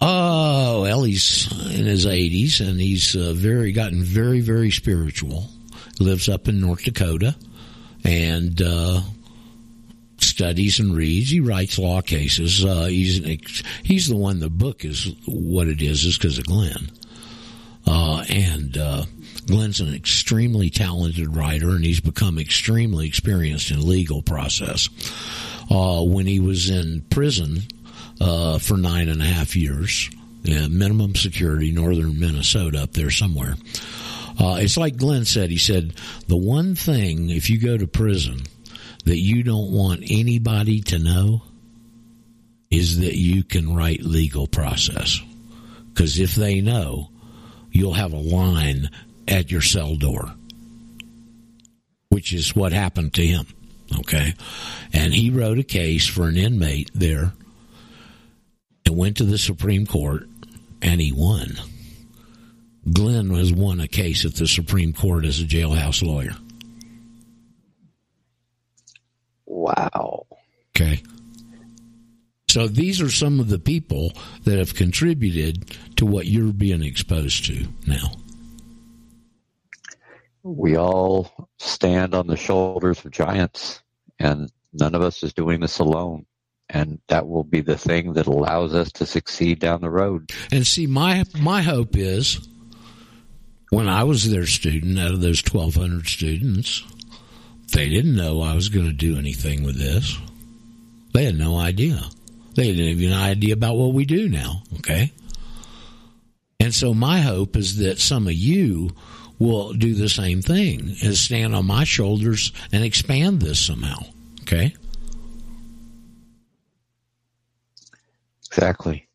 Oh, well, he's in his 80s and he's uh, very gotten very, very spiritual. Lives up in North Dakota and uh, studies and reads. He writes law cases. Uh, he's ex- he's the one. The book is what it is is because of Glenn. Uh, and uh, Glenn's an extremely talented writer, and he's become extremely experienced in legal process. Uh, when he was in prison uh, for nine and a half years, yeah, minimum security, northern Minnesota, up there somewhere. Uh, it's like Glenn said. He said the one thing if you go to prison that you don't want anybody to know is that you can write legal process. Because if they know, you'll have a line at your cell door, which is what happened to him. Okay. And he wrote a case for an inmate there and went to the Supreme Court and he won. Glenn has won a case at the Supreme Court as a jailhouse lawyer. Wow. Okay. So these are some of the people that have contributed to what you're being exposed to now. We all stand on the shoulders of giants, and none of us is doing this alone. And that will be the thing that allows us to succeed down the road. And see, my my hope is when I was their student, out of those twelve hundred students, they didn't know I was going to do anything with this. They had no idea. They didn't even have an idea about what we do now. Okay. And so my hope is that some of you will do the same thing is stand on my shoulders and expand this somehow. Okay. Exactly.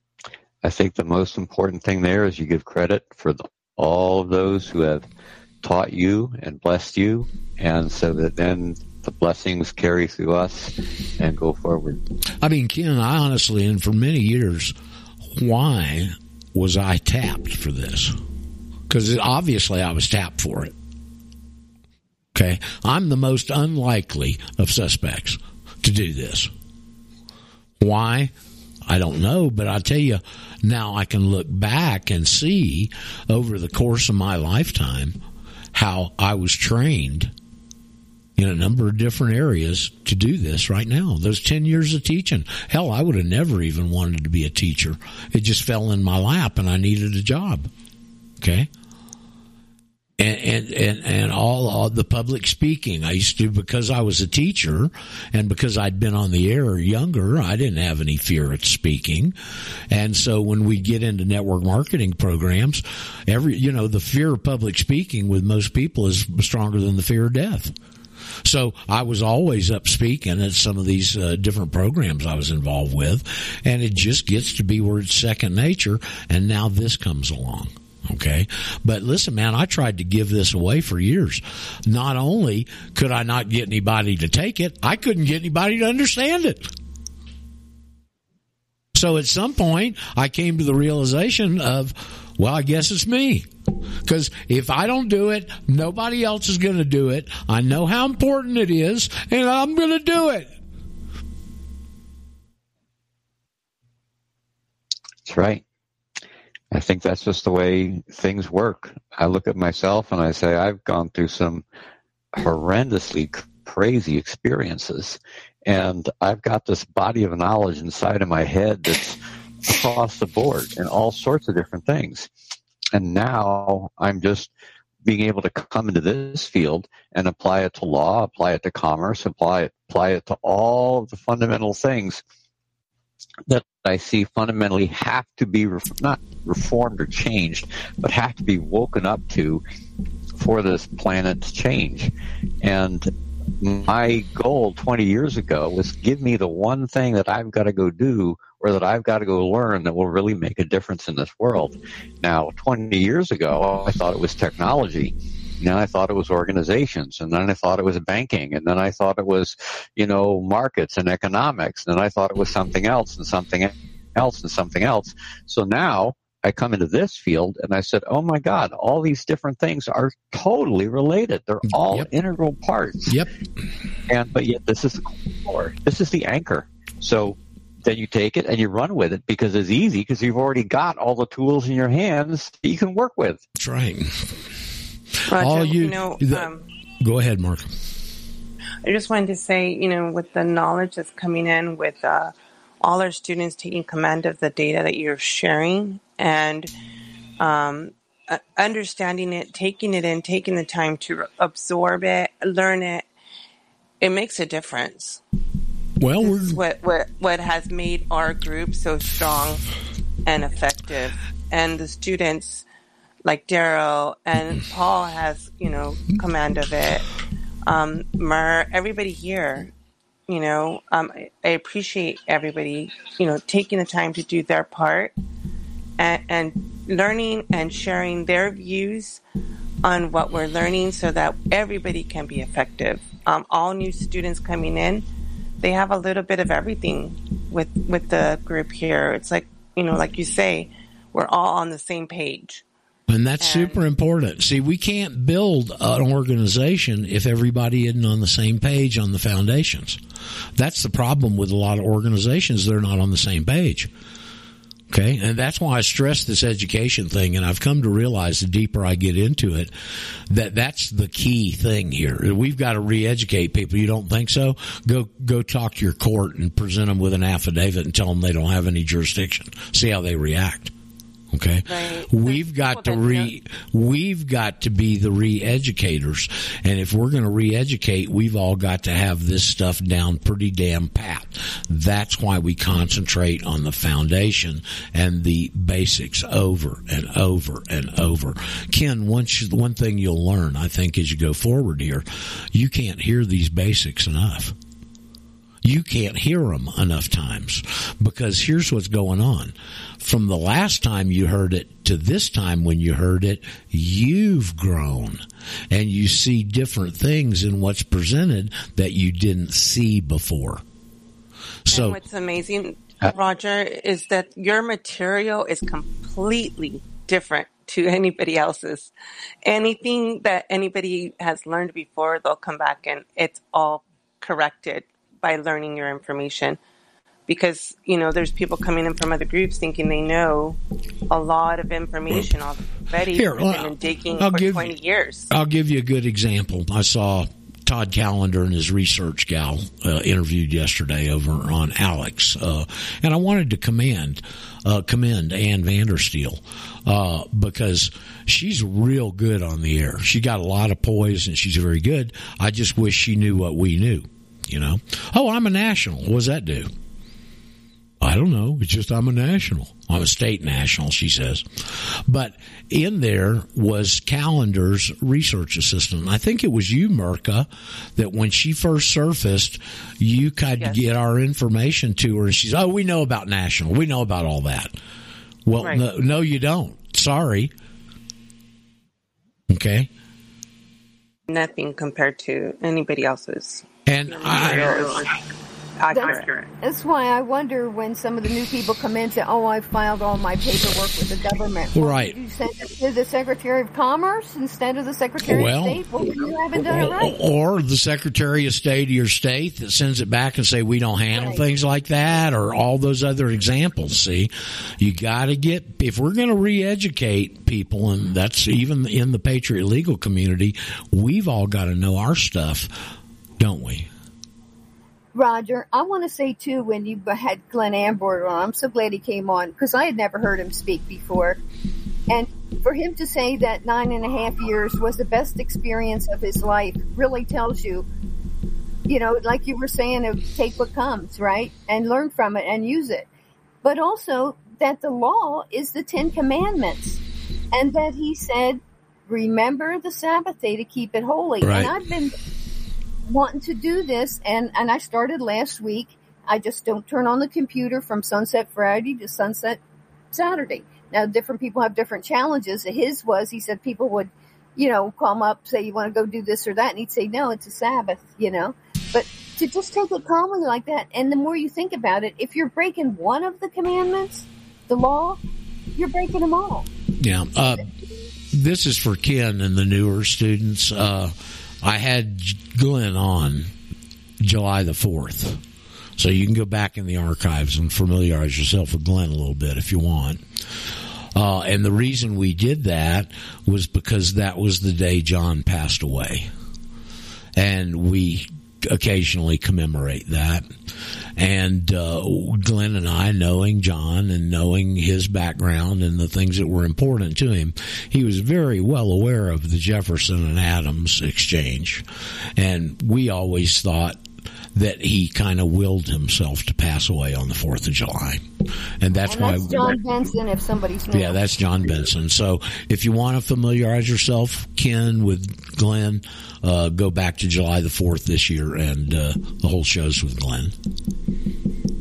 I think the most important thing there is you give credit for the, all of those who have taught you and blessed you, and so that then the blessings carry through us and go forward. I mean, Ken, I honestly, and for many years, why was I tapped for this? Because obviously I was tapped for it. Okay. I'm the most unlikely of suspects to do this. Why? I don't know, but I tell you, now I can look back and see over the course of my lifetime how I was trained in a number of different areas to do this right now. Those 10 years of teaching. Hell, I would have never even wanted to be a teacher. It just fell in my lap and I needed a job. Okay and and and, and all, all, the public speaking I used to because I was a teacher and because I'd been on the air younger I didn't have any fear of speaking and so when we get into network marketing programs every you know the fear of public speaking with most people is stronger than the fear of death so I was always up speaking at some of these uh, different programs I was involved with, and it just gets to be where it's second nature. And now this comes along. Okay. But listen, man, I tried to give this away for years. Not only could I not get anybody to take it, I couldn't get anybody to understand it. So at some point, I came to the realization of, well, I guess it's me. Because if I don't do it, nobody else is going to do it. I know how important it is, and I'm going to do it. That's right. I think that's just the way things work. I look at myself and I say, I've gone through some horrendously crazy experiences. And I've got this body of knowledge inside of my head that's across the board in all sorts of different things. And now I'm just being able to come into this field and apply it to law, apply it to commerce, apply it, apply it to all of the fundamental things that I see fundamentally have to be not reformed or changed, but have to be woken up to for this planet to change. And my goal 20 years ago was give me the one thing that I've got to go do or that I've got to go learn that will really make a difference in this world. Now, 20 years ago, I thought it was technology then I thought it was organizations, and then I thought it was banking, and then I thought it was, you know, markets and economics, and then I thought it was something else and something else and something else. So now I come into this field and I said, "Oh my God, all these different things are totally related. They're all yep. integral parts." Yep. And but yet this is the core. This is the anchor. So then you take it and you run with it because it's easy because you've already got all the tools in your hands that you can work with. That's right. Roger, All you, you know, the, um, go ahead, Mark. I just wanted to say, you know, with the knowledge that's coming in, with uh, all our students taking command of the data that you're sharing and um, understanding it, taking it in, taking the time to absorb it, learn it, it makes a difference. Well, what, what what has made our group so strong and effective, and the students like Daryl and Paul has, you know, command of it. Um, Mer, everybody here, you know, um, I, appreciate everybody, you know, taking the time to do their part and, and learning and sharing their views on what we're learning so that everybody can be effective. Um, all new students coming in, they have a little bit of everything with with the group here. It's like you know, like you say, we're all on the same page. And that's and, super important. See, we can't build an organization if everybody isn't on the same page on the foundations. That's the problem with a lot of organizations. They're not on the same page. Okay. And that's why I stress this education thing. And I've come to realize the deeper I get into it, that that's the key thing here. We've got to re-educate people. You don't think so? Go, go talk to your court and present them with an affidavit and tell them they don't have any jurisdiction. See how they react. Okay, Right. we've got to re we've got to be the re-educators, and if we're going to re-educate, we've all got to have this stuff down pretty damn pat. That's why we concentrate on the foundation and the basics over and over and over. Ken, once one thing you'll learn, I think, as you go forward here, you can't hear these basics enough you can't hear them enough times because here's what's going on. From the last time you heard it to this time when you heard it, you've grown and you see different things in what's presented that you didn't see before. So and what's amazing, uh, Roger, is that your material is completely different to anybody else's. Anything that anybody has learned before, they'll come back and it's all corrected by learning your information. Because, you know, there's people coming in from other groups thinking they know a lot of information already. Here, well, been digging I'll for give- 20 years. I'll give you a good example. I saw Todd Callender and his research gal uh, interviewed yesterday over on Alex, uh, and I wanted to commend uh, commend Ann Vandersteel uh, because she's real good on the air. She got a lot of poise and she's very good. I just wish she knew what we knew. You know, oh, I'm a national. What does that do? I don't know. It's just I'm a national. I'm a state national, she says. But in there was Callender's research assistant. I think it was you, Merca, that when she first surfaced, you tried to get our information to her and she's, oh, we know about national. We know about all that. Well, Right. no, no, you don't. Sorry. Okay. Nothing compared to anybody else's. And material is accurate. That's why I wonder when some of the new people come in and say, "Oh, I filed all my paperwork with the government." Well, Right. did You send it to the Secretary of Commerce instead of the Secretary Well, of State. Well, you haven't done it right. Or the Secretary of State of your state that sends it back and say we don't handle things like that, or all those other examples. See, you got to get if we're going to re-educate people, and that's even in the Patriot legal community, we've all got to know our stuff, don't we? Roger, I want to say too, when you had Glenn Ambort on, I'm so glad he came on because I had never heard him speak before. And for him to say that nine and a half years was the best experience of his life really tells you, you know, like you were saying, take what comes, right? And learn from it and use it. But also that the law is the Ten Commandments. And that he said, remember the Sabbath day to keep it holy. Right. And I've been wanting to do this and and I started last week. I just don't turn on the computer from sunset Friday to sunset Saturday. Now different people have different challenges. His was he said people would, you know, call him up, say you want to go do this or that and he'd say, No, it's a Sabbath, you know. But to just take it calmly like that and the more you think about it, if you're breaking one of the commandments, the law, you're breaking them all. Yeah. Uh, this is for Ken and the newer students. Uh, I had Glenn on July the 4th. So you can go back in the archives and familiarize yourself with Glenn a little bit if you want. Uh, and the reason we did that was because that was the day John passed away. And we occasionally commemorate that. And uh, Glenn and I, knowing John and knowing his background and the things that were important to him, he was very well aware of the Jefferson and Adams exchange. And we always thought that he kind of willed himself to pass away on the 4th of July. And that's and why. that's John Benson if somebody's new. Yeah, that's John Benson. So if you want to familiarize yourself, Ken, with Glenn, uh, go back to July the 4th this year and uh, the whole show's with Glenn.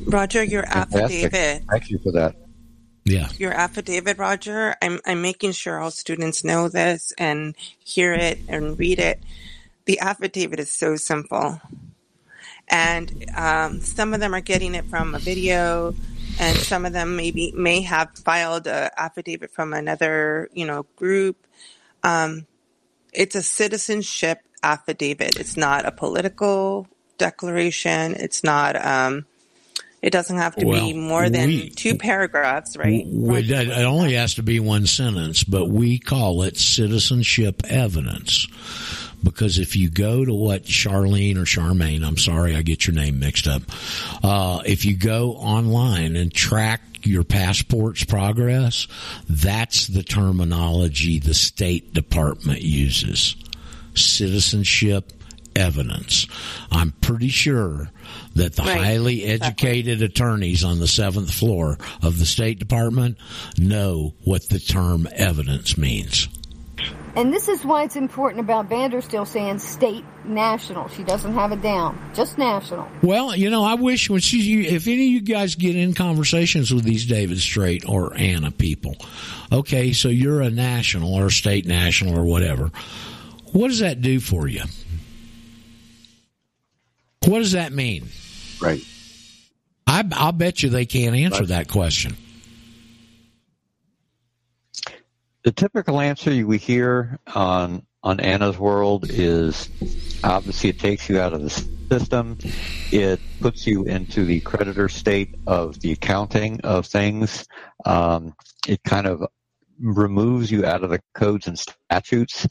Roger, your affidavit. Thank you for that. Yeah. Your affidavit, Roger. I'm I'm making sure all students know this and hear it and read it. The affidavit is so simple, and um, some of them are getting it from a video, and some of them maybe may have filed an affidavit from another you know group. Um, it's a citizenship affidavit. It's not a political declaration. It's not. Um, it doesn't have to Well, be more than we- two paragraphs, right? We- It it only has to be one sentence, but we call it citizenship evidence. Because if you go to what Charlene or Charmaine, I'm sorry, I get your name mixed up. Uh, if you go online and track your passport's progress, that's the terminology the State Department uses. Citizenship evidence. I'm pretty sure that the Right. highly educated attorneys on the seventh floor of the State Department know what the term evidence means. And this is why it's important about Vandersteel saying state national. She doesn't have it down, just national. Well, you know, I wish when she, if any of you guys get in conversations with these David Straight or Anna people, okay, so you're a national or state national or whatever. What does that do for you? What does that mean? Right. I, I'll bet you they can't answer that question. The typical answer we hear on on Anna's World is obviously it takes you out of the system. It puts you into the creditor state of the accounting of things. Um, it kind of removes you out of the codes and statutes.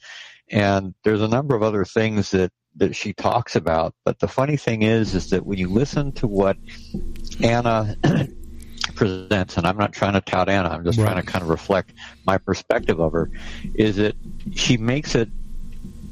And there's a number of other things that, that she talks about. But the funny thing is, is that when you listen to what Anna [CLEARS THROAT] presents, and I'm not trying to tout Anna, I'm just trying to kind of reflect my perspective of her, is that she makes it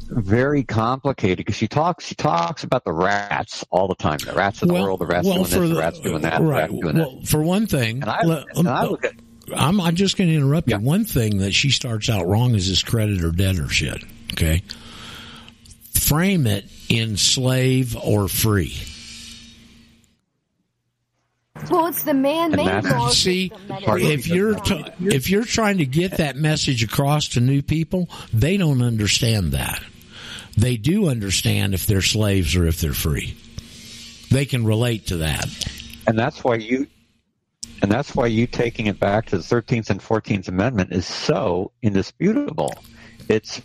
very complicated because she talks she talks about the rats all the time. The rats of the world, the rats doing this, the rats doing that, the right. rats doing Well, for one thing, And I- let- and I um, look at- I'm, I'm just going to interrupt you. One thing that she starts out wrong is this creditor debtor shit. Okay, frame it in slave or free. Well, it's the man-made law see system that is- if you're t- if you're trying to get that message across to new people, they don't understand that. They do understand if they're slaves or if they're free. They can relate to that. and that's why you and that's why you taking it back to the 13th and 14th amendment is so indisputable it's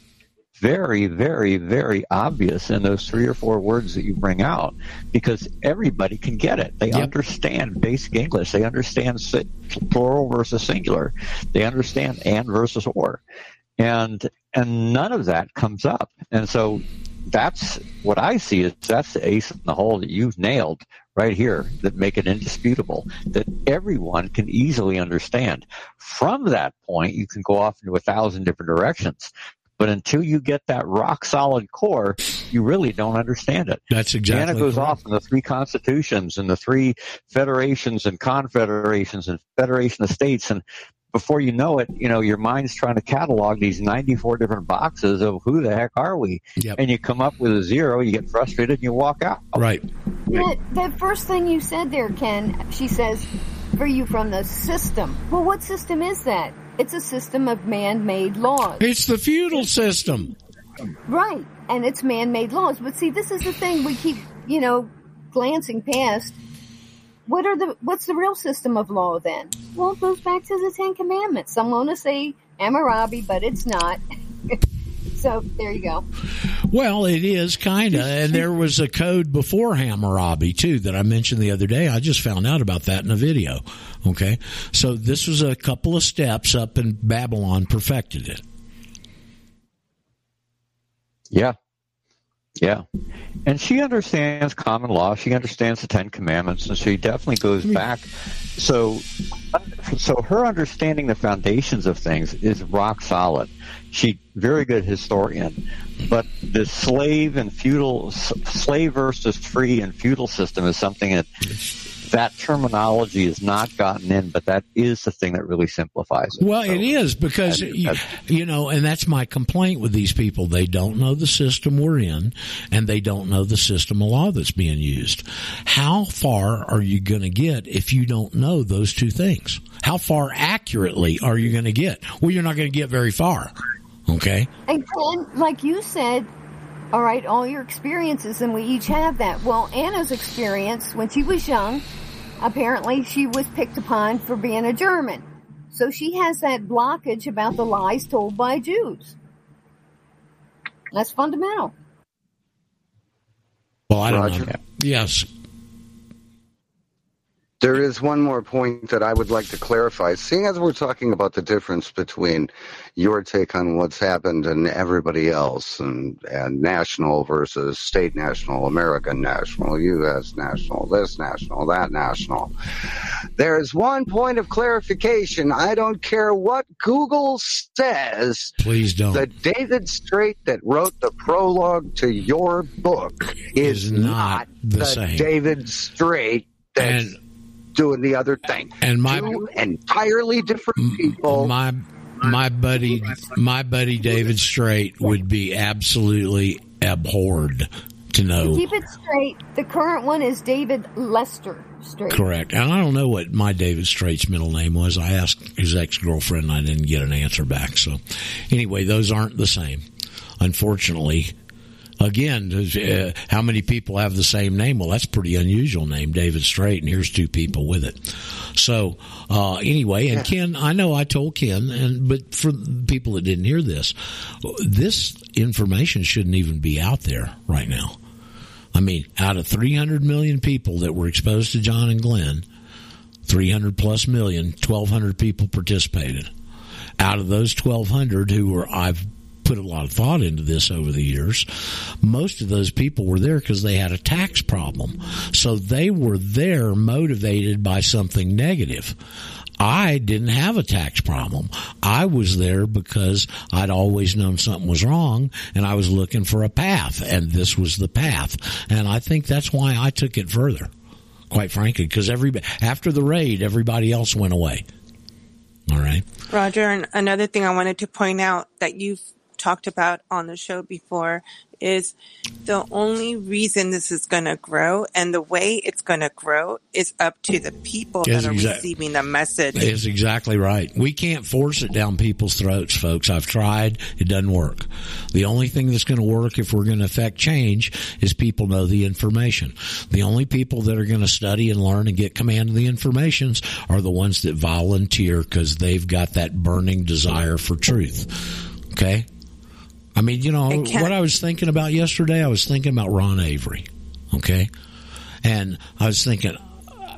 very very very obvious in those three or four words that you bring out because everybody can get it. They understand basic english. They understand plural versus singular. They understand and versus or. And and none of that comes up. And so that's what I see is that's the ace in the hole that you've nailed right here that make it indisputable that everyone can easily understand. From that point, you can go off into a thousand different directions. But until you get that rock solid core, you really don't understand it. That's exactly Anna goes correct. off in the three constitutions and the three federations and confederations and federation of states and before you know it, you know, your mind's trying to catalog these 94 different boxes of who the heck are we? And you come up with a zero, you get frustrated and you walk out. Right. That, that first thing you said there, Ken, she says, for you from the system. Well, what system is that? It's a system of man-made laws. It's the feudal system. Right. And it's man-made laws. But see, this is the thing we keep, you know, glancing past. What are the, what's the real system of law then? Well, it goes back to the Ten Commandments. Some want to say Hammurabi, but it's not. [LAUGHS] so there you go. Well, it is kind of, and there was a code before Hammurabi too that I mentioned the other day. I just found out about that in a video. Okay, so this was a couple of steps up, and Babylon perfected it. Yeah. Yeah. And she understands common law. She understands the Ten Commandments, and she definitely goes hmm. back. So, so her understanding the foundations of things is rock solid. She very good historian, but the slave and feudal, slave versus free and feudal system is something that that terminology is not gotten in, but that is the thing that really simplifies it. Well, it is because you, you know, and that's my complaint with these people. They don't know the system we're in, and they don't know the system of law that's being used. How far are you going to get if you don't know those two things? How far accurately are you going to get? Well, you're not going to get very far. Okay. And Ken, like you said, all right, all your experiences, and we each have that. Well, Anna's experience when she was young, apparently she was picked upon for being a German. So she has that blockage about the lies told by Jews. That's fundamental. Well, I don't Roger. know. Yes. There is one more point that I would like to clarify. Seeing as we're talking about the difference between your take on what's happened and everybody else, and, and national versus state national, American national, U.S. national, this national, that national, there is one point of clarification. I don't care what Google says. Please don't. The David Straight that wrote the prologue to your book is, Is not the the same. David Straight that's doing the other thing. And my Two entirely different people. my my buddy my buddy David Straight would be absolutely abhorred to To know. keep it straight, the current one is David Lester Straight. Correct. And I don't know what my David Straight's middle name was. I asked his ex girlfriend and I didn't get an answer back. So anyway, those aren't the same. Unfortunately. Again, uh, how many people have the same name? Well, that's a pretty unusual name, David Straight, and here's two people with it. So, uh, anyway, and Ken, I know I told Ken, and but for people that didn't hear this, this information shouldn't even be out there right now. I mean, out of 300 million people that were exposed to John and Glenn, 300 plus million, 1,200 people participated. Out of those 1,200 who were, I've put a lot of thought into this over the years, most of those people were there because they had a tax problem. So they were there motivated by something negative. I didn't have a tax problem. I was there because I'd always known something was wrong and I was looking for a path and this was the path. And I think that's why I took it further, quite frankly, because after the raid, everybody else went away. All right. Roger, and another thing I wanted to point out that you've talked about on the show before is the only reason this is going to grow and the way it's going to grow is up to the people that are exact- receiving the message. Is exactly right. We can't force it down people's throats, folks. I've tried. It doesn't work. The only thing that's going to work if we're going to affect change is people know the information. The only people that are going to study and learn and get command of the informations are the ones that volunteer because they've got that burning desire for truth. Okay? I mean, you know, what I was thinking about yesterday, I was thinking about Ron Avery. Okay? And I was thinking,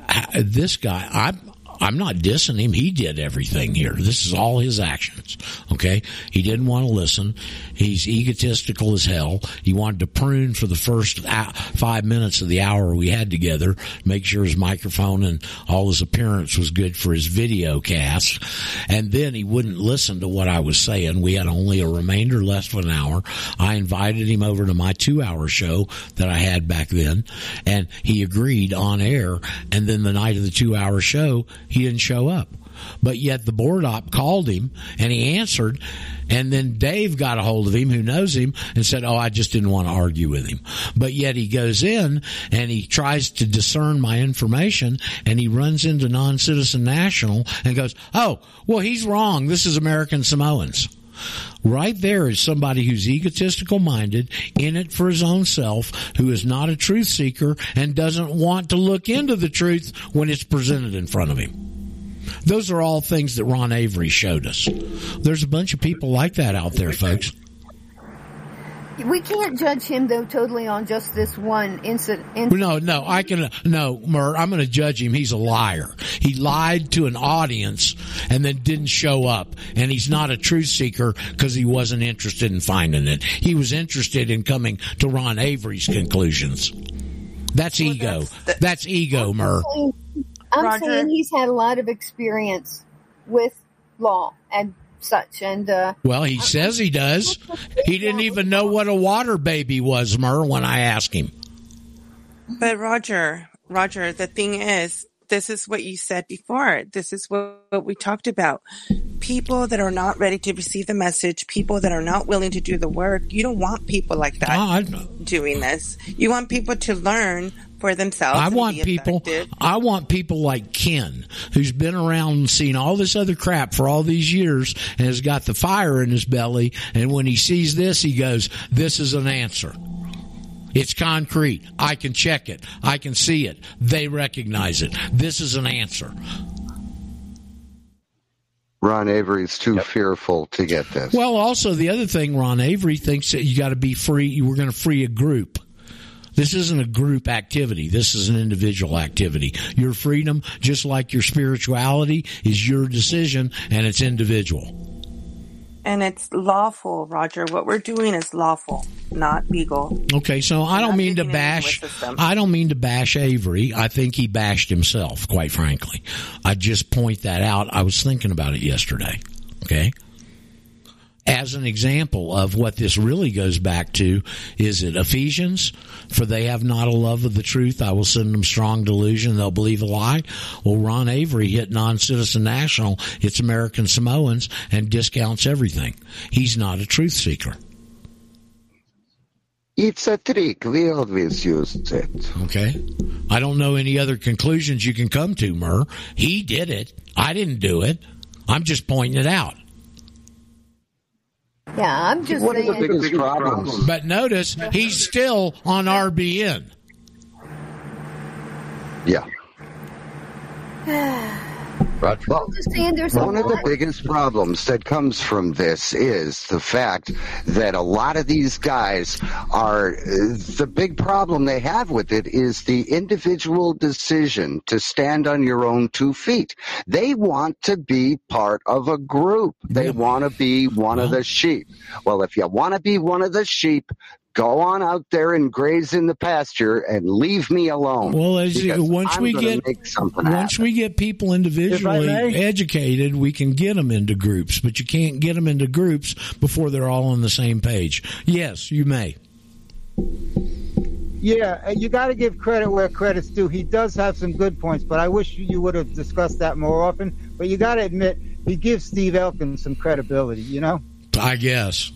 uh, this guy, I'm, I'm not dissing him. He did everything here. This is all his actions. Okay. He didn't want to listen. He's egotistical as hell. He wanted to prune for the first five minutes of the hour we had together, make sure his microphone and all his appearance was good for his video cast. And then he wouldn't listen to what I was saying. We had only a remainder left of an hour. I invited him over to my two hour show that I had back then and he agreed on air. And then the night of the two hour show, he didn't show up. But yet the board op called him and he answered. And then Dave got a hold of him who knows him and said, Oh, I just didn't want to argue with him. But yet he goes in and he tries to discern my information and he runs into non-citizen national and goes, Oh, well, he's wrong. This is American Samoans. Right there is somebody who's egotistical minded, in it for his own self, who is not a truth seeker and doesn't want to look into the truth when it's presented in front of him. Those are all things that Ron Avery showed us. There's a bunch of people like that out there, folks. We can't judge him though totally on just this one incident. No, no, I can, no, Mur, I'm going to judge him. He's a liar. He lied to an audience and then didn't show up. And he's not a truth seeker because he wasn't interested in finding it. He was interested in coming to Ron Avery's conclusions. That's ego. That's ego, Mur. I'm Roger. saying he's had a lot of experience with law and such, and uh, Well, he says he does. He didn't even know what a water baby was, Mur, when I asked him. But Roger, Roger, the thing is, this is what you said before. This is what, what we talked about. People that are not ready to receive the message, people that are not willing to do the work. You don't want people like that I, doing this. You want people to learn for themselves. I want people. effective. I want people like Ken, who's been around and seen all this other crap for all these years, and has got the fire in his belly. And when he sees this, he goes, "This is an answer. It's concrete. I can check it. I can see it. They recognize it. This is an answer." Ron Avery's too fearful to get this. Well, also the other thing, Ron Avery thinks that you got to be free. You were going to free a group. This isn't a group activity. This is an individual activity. Your freedom, just like your spirituality, is your decision and it's individual. And it's lawful, Roger. What we're doing is lawful, not legal. Okay, so I don't mean to bash. I don't mean to bash Avery. I think he bashed himself, quite frankly. I just point that out. I was thinking about it yesterday. Okay as an example of what this really goes back to is it Ephesians for they have not a love of the truth I will send them strong delusion they'll believe a lie well Ron Avery hit non-citizen national it's American Samoans and discounts everything he's not a truth seeker it's a trick. We always use it. Okay. I don't know any other conclusions you can come to, Mur. He did it. I didn't do it. I'm just pointing it out. Yeah, I'm just What are saying. the biggest problems? But notice he's still on RBN. Yeah. [SIGHS] [SIGHS] [SIGHS] Roger. Well, just saying there's a one of the biggest problems that comes from this is the fact that a lot of these guys are the big problem they have with it is the individual decision to stand on your own two feet. They want to be part of a group. They want to be one of the sheep. Well, if you want to be one of the sheep, go on out there and graze in the pasture and leave me alone. Well, as Because once I'm we get make something once happen. we get people individually educated, we can get them into groups. But you can't get them into groups before they're all on the same page. Yes, you may. Yeah, and you got to give credit where credit's due. He does have some good points, but I wish you would have discussed that more often. But you got to admit, he gives Steve Elkin some credibility, you know? I guess.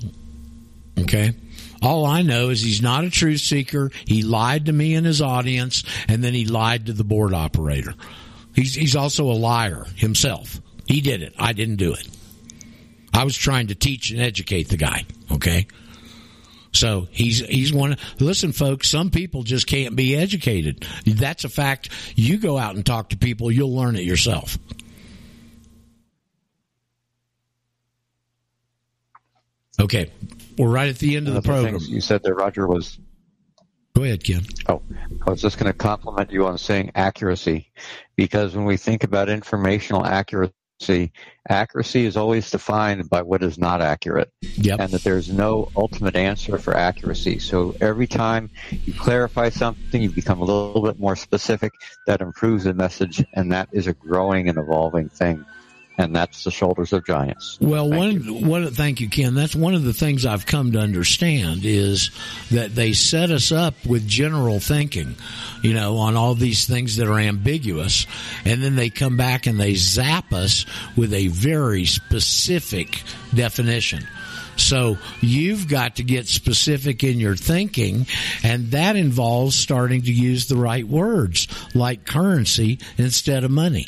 Okay. All I know is he's not a truth seeker. He lied to me and his audience, and then he lied to the board operator. He's he's also a liar himself. He did it. I didn't do it. I was trying to teach and educate the guy. Okay. So he's he's one. Listen, folks. Some people just can't be educated. That's a fact. You go out and talk to people, you'll learn it yourself. Okay, we're right at the end of the One program. you said that Roger, was. Go ahead, Ken. Oh, I was just going to compliment you on saying accuracy, because when we think about informational accuracy, accuracy is always defined by what is not accurate, yep. and that there's no ultimate answer for accuracy. So every time you clarify something, you become a little bit more specific. That improves the message, and that is a growing and evolving thing. And that's the shoulders of giants. Well, one, one, thank you, Ken. That's one of the things I've come to understand is that they set us up with general thinking, you know, on all these things that are ambiguous, and then they come back and they zap us with a very specific definition. So you've got to get specific in your thinking, and that involves starting to use the right words, like currency instead of money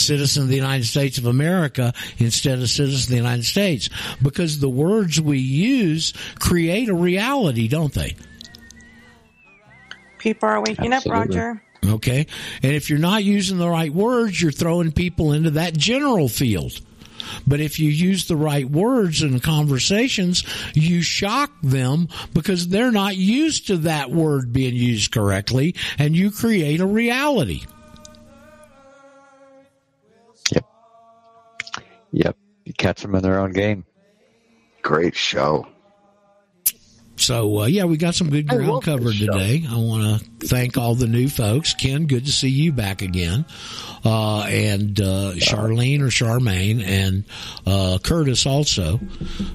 citizen of the United States of America instead of citizen of the United States because the words we use create a reality, don't they? People are waking Absolutely. up, Roger. Okay. And if you're not using the right words, you're throwing people into that general field. But if you use the right words in conversations, you shock them because they're not used to that word being used correctly and you create a reality. Yep. You catch them in their own game. Great show. So uh, yeah, we got some good ground covered today. I want to thank all the new folks. Ken, good to see you back again, uh, and uh, Charlene or Charmaine and uh, Curtis also.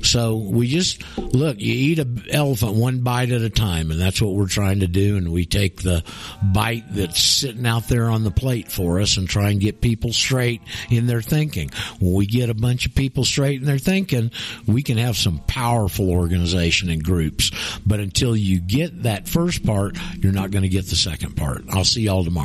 So we just look. You eat an elephant one bite at a time, and that's what we're trying to do. And we take the bite that's sitting out there on the plate for us and try and get people straight in their thinking. When we get a bunch of people straight in their thinking, we can have some powerful organization and groups. But until you get that first part, you're not going to get the second part. I'll see y'all tomorrow.